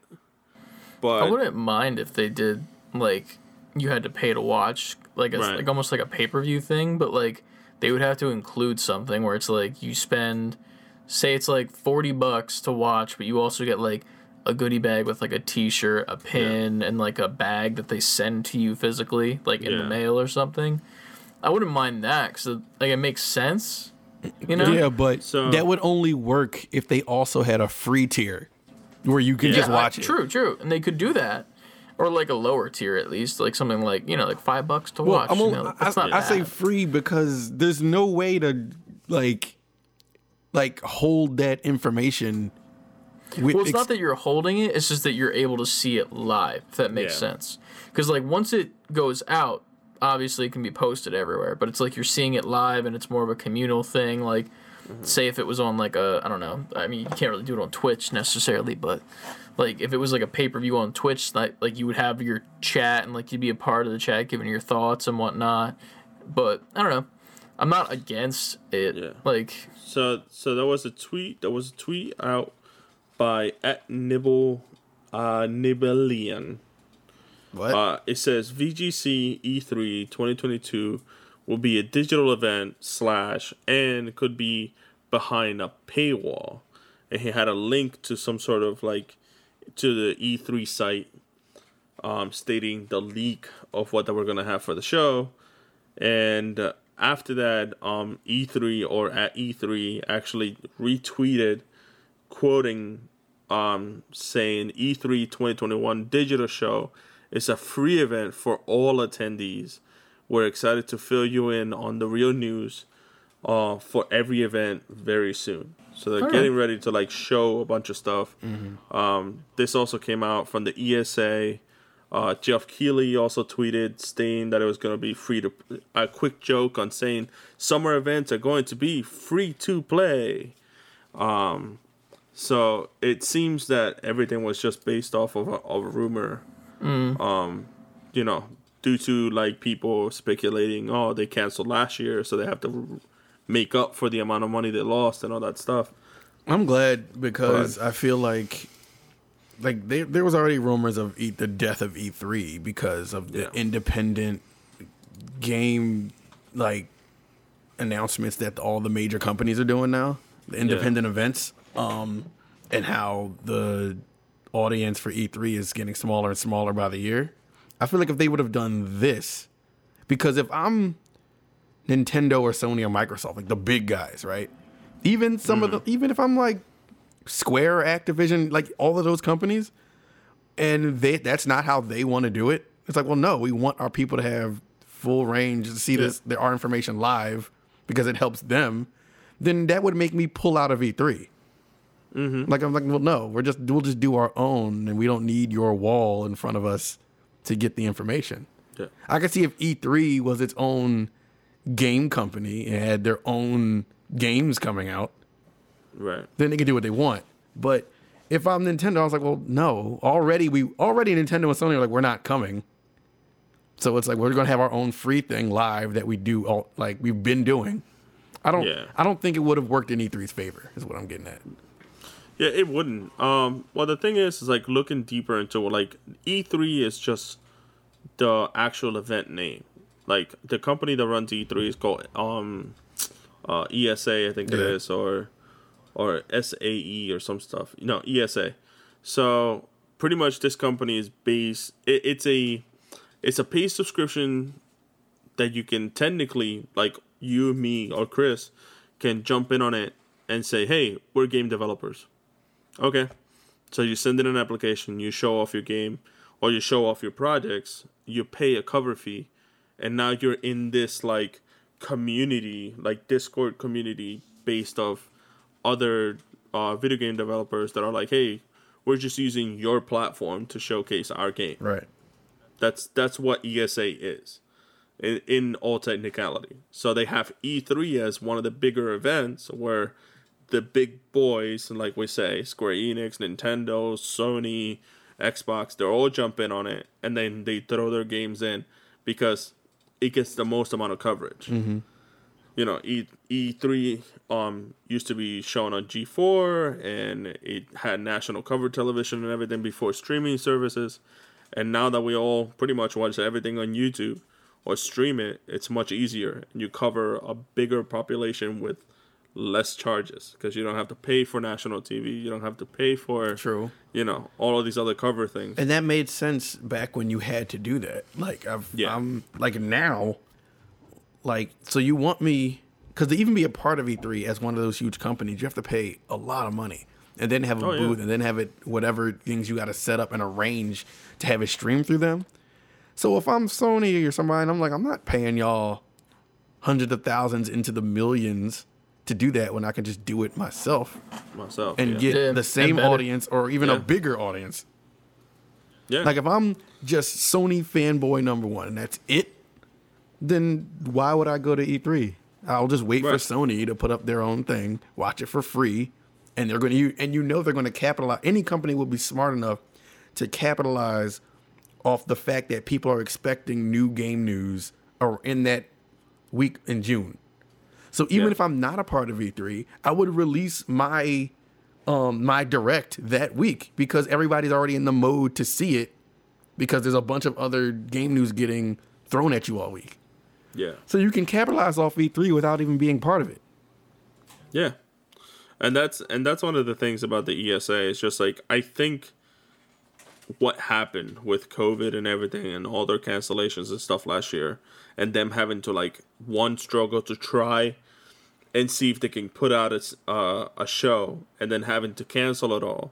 But I wouldn't mind if they did like you had to pay to watch like a, Right. like almost like a pay per view thing, but like they would have to include something where it's like you spend say it's like forty bucks to watch, but you also get like a goodie bag with like a T-shirt, a pin, and like a bag that they send to you physically, like in the mail or something. I wouldn't mind that because like it makes sense, you know. Yeah, but So- that would only work if they also had a free tier where you can just Yeah, I- watch it. True, true, and they could do that, or like a lower tier at least, like something like you know, like five bucks to Well, watch. I'm you know, I, that's not I say free because there's no way to like like hold that information. With Well, it's ex- not that you're holding it; it's just that you're able to see it live. If that makes Yeah. sense, because like once it goes out, obviously it can be posted everywhere. But it's like you're seeing it live, and it's more of a communal thing. Like, say if it was on like a I don't know. I mean, you can't really do it on Twitch necessarily, but like if it was like a pay per view on Twitch, like like you would have your chat and like you'd be a part of the chat, giving your thoughts and whatnot. But I don't know. I'm not against it. Yeah. Like So so there was a tweet. There was a tweet out by at nibble uh Nibellion. what? Uh, it says VGC E3 2022 will be a digital event slash and could be behind a paywall. And he had a link to some sort of like to the E3 site, um, stating the leak of what that we're gonna have for the show. And uh, after that, um, E3 or at E3 actually retweeted, quoting, um, saying E3 2021 digital show is a free event for all attendees. We're excited to fill you in on the real news uh, for every event very soon. So they're Alright. getting ready to like show a bunch of stuff. Um, this also came out from the ESA. Uh, Geoff Keighley also tweeted saying that it was going to be free to a quick joke on saying summer events are going to be free to play. Um, so it seems that everything was just based off of a, of a rumor. Um, you know, due to like people speculating, oh, they canceled last year, so they have to make up for the amount of money they lost and all that stuff. I'm glad because I feel like like there there was already rumors of e- the death of E3 because of the Yeah. independent game like announcements that all the major companies are doing now, the independent events, um, and how the audience for E3 is getting smaller and smaller by the year. I feel like if they would have done this, because if I'm Nintendo or Sony or Microsoft, like the big guys, right? Even some of the, mm. even if I'm like Square, Activision, like all of those companies, and they that's not how they want to do it. It's like, well, no, we want our people to have full range to see this, our information live because it helps them. Then that would make me pull out of E3. Mm-hmm. Like I'm like, well, no, we're just we'll just do our own, and we don't need your wall in front of us to get the information. Yeah. I could see if E3 was its own game company and had their own games coming out, Right. then they could do what they want. But if I'm Nintendo, I was like, well, no. Already we already Nintendo and Sony are like, we're not coming. So it's like we're gonna have our own free thing live that we do all like we've been doing. I don't Yeah. I don't think it would have worked in E3's favor, is what I'm getting at. Yeah, it wouldn't. Um, well, the thing is, is like looking deeper into like E3 is just the actual event name. Like the company that runs E3 is called um, uh, ESA, I think it Yeah. is, or or SAE or some stuff. No, ESA. So pretty much, this company is based. It, it's a it's a paid subscription that you can technically like you, me, or Chris can jump in on it and say, "Hey, we're game developers." Okay. So you send in an application, you show off your game, or you show off your projects, you pay a cover fee, and now you're in this like community, like Discord community based of other uh, video game developers that are like, hey, we're just using your platform to showcase our game. Right. That's that's what ESA is, in, in all technicality. So they have E3 as one of the bigger events where the big boys, like we say, Square Enix, Nintendo, Sony, Xbox, they're all jumping on it, and then they throw their games in because it gets the most amount of coverage. You know, E E three um used to be shown on G four, and it had national cover television and everything before streaming services, and now that we all pretty much watch everything on YouTube or stream it, it's much easier, and you cover a bigger population with less charges because you don't have to pay for national TV, you don't have to pay for True. you know all of these other cover things. And that made sense back when you had to do that. Like I've, Yeah. I'm like now, like so you want me because to even be a part of E3 as one of those huge companies, you have to pay a lot of money and then have a Oh, yeah. booth and then have it whatever things you got to set up and arrange to have it stream through them. So if I'm Sony or somebody, and I'm like, I'm not paying y'all hundreds of thousands into the millions to do that when I can just do it myself myself and yeah. get Yeah, the same audience or even a bigger audience. yeah. Like if I'm just Sony fanboy number one and that's it, then why would I go to E3? I'll just wait for Sony to put up their own thing, watch it for free, and they're going to and you know they're going to capitalize. Any company will be smart enough to capitalize off the fact that people are expecting new game news or in that week in June. So even Yeah. if I'm not a part of E3, I would release my um my direct that week because everybody's already in the mode to see it because there's a bunch of other game news getting thrown at you all week. yeah. So you can capitalize off E3 without even being part of it. Yeah. And that's and that's one of the things about the ESA. It's just like I think what happened with COVID and everything and all their cancellations and stuff last year and them having to like one struggle to try and see if they can put out a, uh, a show and then having to cancel it all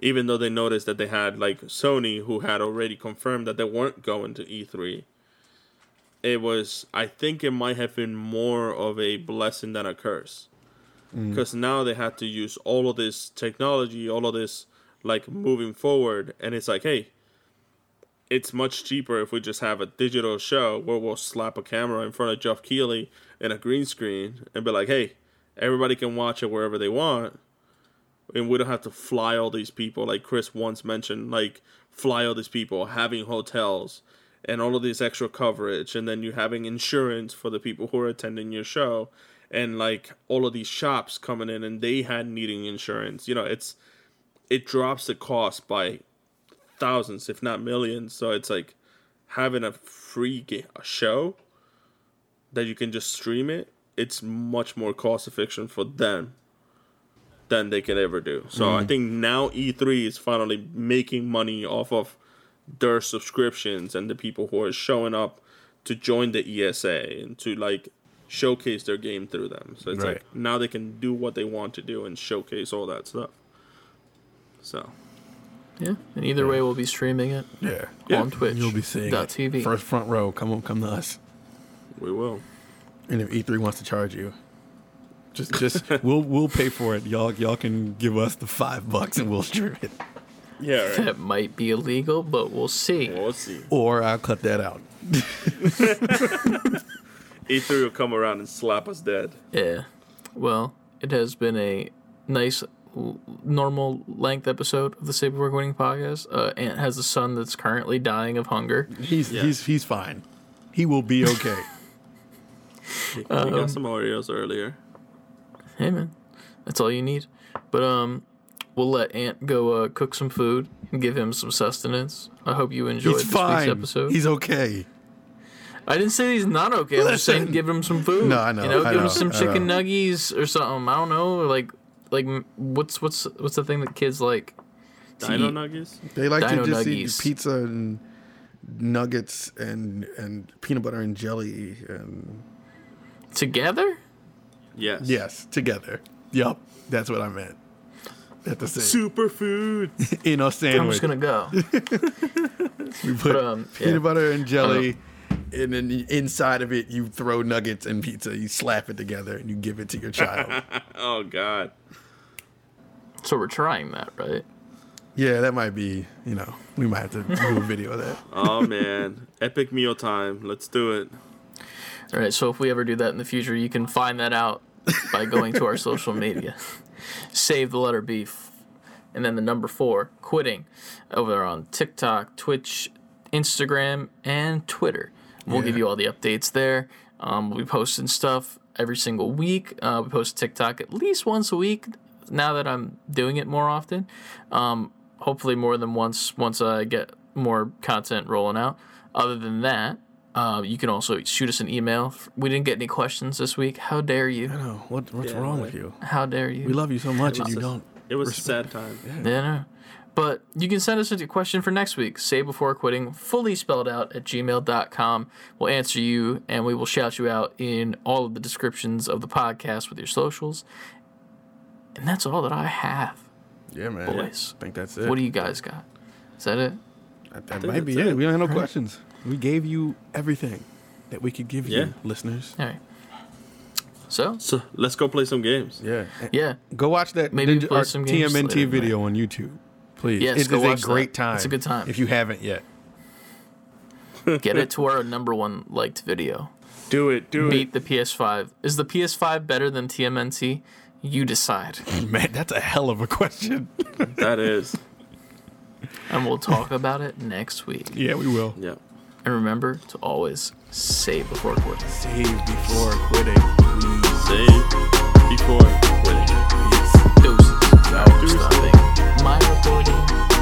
even though they noticed that they had like Sony who had already confirmed that they weren't going to E3 it was I think it might have been more of a blessing than a curse. Because now they had to use all of this technology, all of this like moving forward, and it's like, hey, it's much cheaper if we just have a digital show where we'll slap a camera in front of Geoff Keighley and a green screen and be like, hey, everybody can watch it wherever they want, and we don't have to fly all these people like Chris once mentioned, like fly all these people, having hotels and all of this extra coverage, and then you having insurance for the people who are attending your show, and like all of these shops coming in and they had needing insurance. You know, it's it drops the cost by thousands, if not millions. So it's like having a free ga- a show that you can just stream it. It's much more cost efficient for them than they can ever do. So I mm. think now E3 is finally making money off of their subscriptions and the people who are showing up to join the ESA and to like showcase their game through them. So it's Right. like now they can do what they want to do and showcase all that stuff. So Yeah, and either way, we'll be streaming it Yeah. Yeah. on Twitch. You'll be seeing dot it. TV. First front row. Come on, come to us. we will. And if E3 wants to charge you, just just (laughs) we'll we'll pay for it. Y'all y'all can give us the five bucks and we'll stream it. Yeah, right. (laughs) That might be illegal, but we'll see. we'll see. Or I'll cut that out. (laughs) E3 will come around and slap us dead. Yeah. Well, it has been a nice, l- normal length episode of the Save Saberwork Winning Podcast. Uh, Ant has a son that's currently dying of hunger. He's Yeah. he's he's fine. He will be okay. (laughs) We we Um, got some Oreos earlier. Hey, man, that's all you need. But um, we'll let Ant go uh, cook some food and give him some sustenance. I hope you enjoyed he's this fine. week's episode. He's okay. I didn't say he's not okay. I'm just saying give him some food. No, I know, You know, I give know, him some I chicken know. nuggies or something. I don't know. Like, like what's what's what's the thing that kids like? to Dino eat? Nuggets? They like Dino to just nuggies. eat pizza and nuggets and and peanut butter and jelly and together. Yes. yes, together. Yup, that's what I meant. At the same Superfood. (laughs) in a I'm sandwich, I'm just gonna go. (laughs) we put But, um, yeah. peanut butter and jelly, and then inside of it you throw nuggets and pizza. You slap it together and you give it to your child. (laughs) oh God. So we're trying that, right? yeah, that might be. You know, we might have to do a video of that. (laughs) Oh man. Epic meal time. Let's do it. All right. So if we ever do that in the future, you can find that out by going to our social media. (laughs) Save the letter B, f- and then the number four, quitting, over on TikTok, Twitch, Instagram, and Twitter. We'll give you all the updates there. Um, we'll be posting stuff every single week. Uh, we post TikTok at least once a week. Now that I'm doing it more often, um, hopefully more than once once I get more content rolling out. Other than that, uh, you can also shoot us an email. We didn't get any questions this week. How dare you? I know what what's Yeah, wrong like- with you. How dare you? We love you so much, and you a- don't. It was a sad time. Yeah, no. But you can send us a question for next week. Say before quitting, fully spelled out at gmail.com. We'll answer you and we will shout you out in all of the descriptions of the podcast with your socials. And that's all that I have. Yeah, man. Boys. I think that's it. What do you guys got? Is that it? That, that might be it. it. We don't have no questions. We gave you everything that we could give Yeah. you, listeners. All right. So, So let's go play some games. Yeah. yeah. Go watch that Maybe Ninja, play or some games TMNT tonight. video on YouTube. Please. Yes, it go is watch a that. great time. It's a good time. If you haven't yet. Get it to our number one liked video. Do it. Do it. Beat the PS5. Is the PS5 better than TMNT? You decide. (laughs) Man, that's a hell of a question. That is. And we'll talk about it next week. yeah, we will. Yeah. And remember to always save before quitting. Save before quitting, please. Save before quitting. my authority.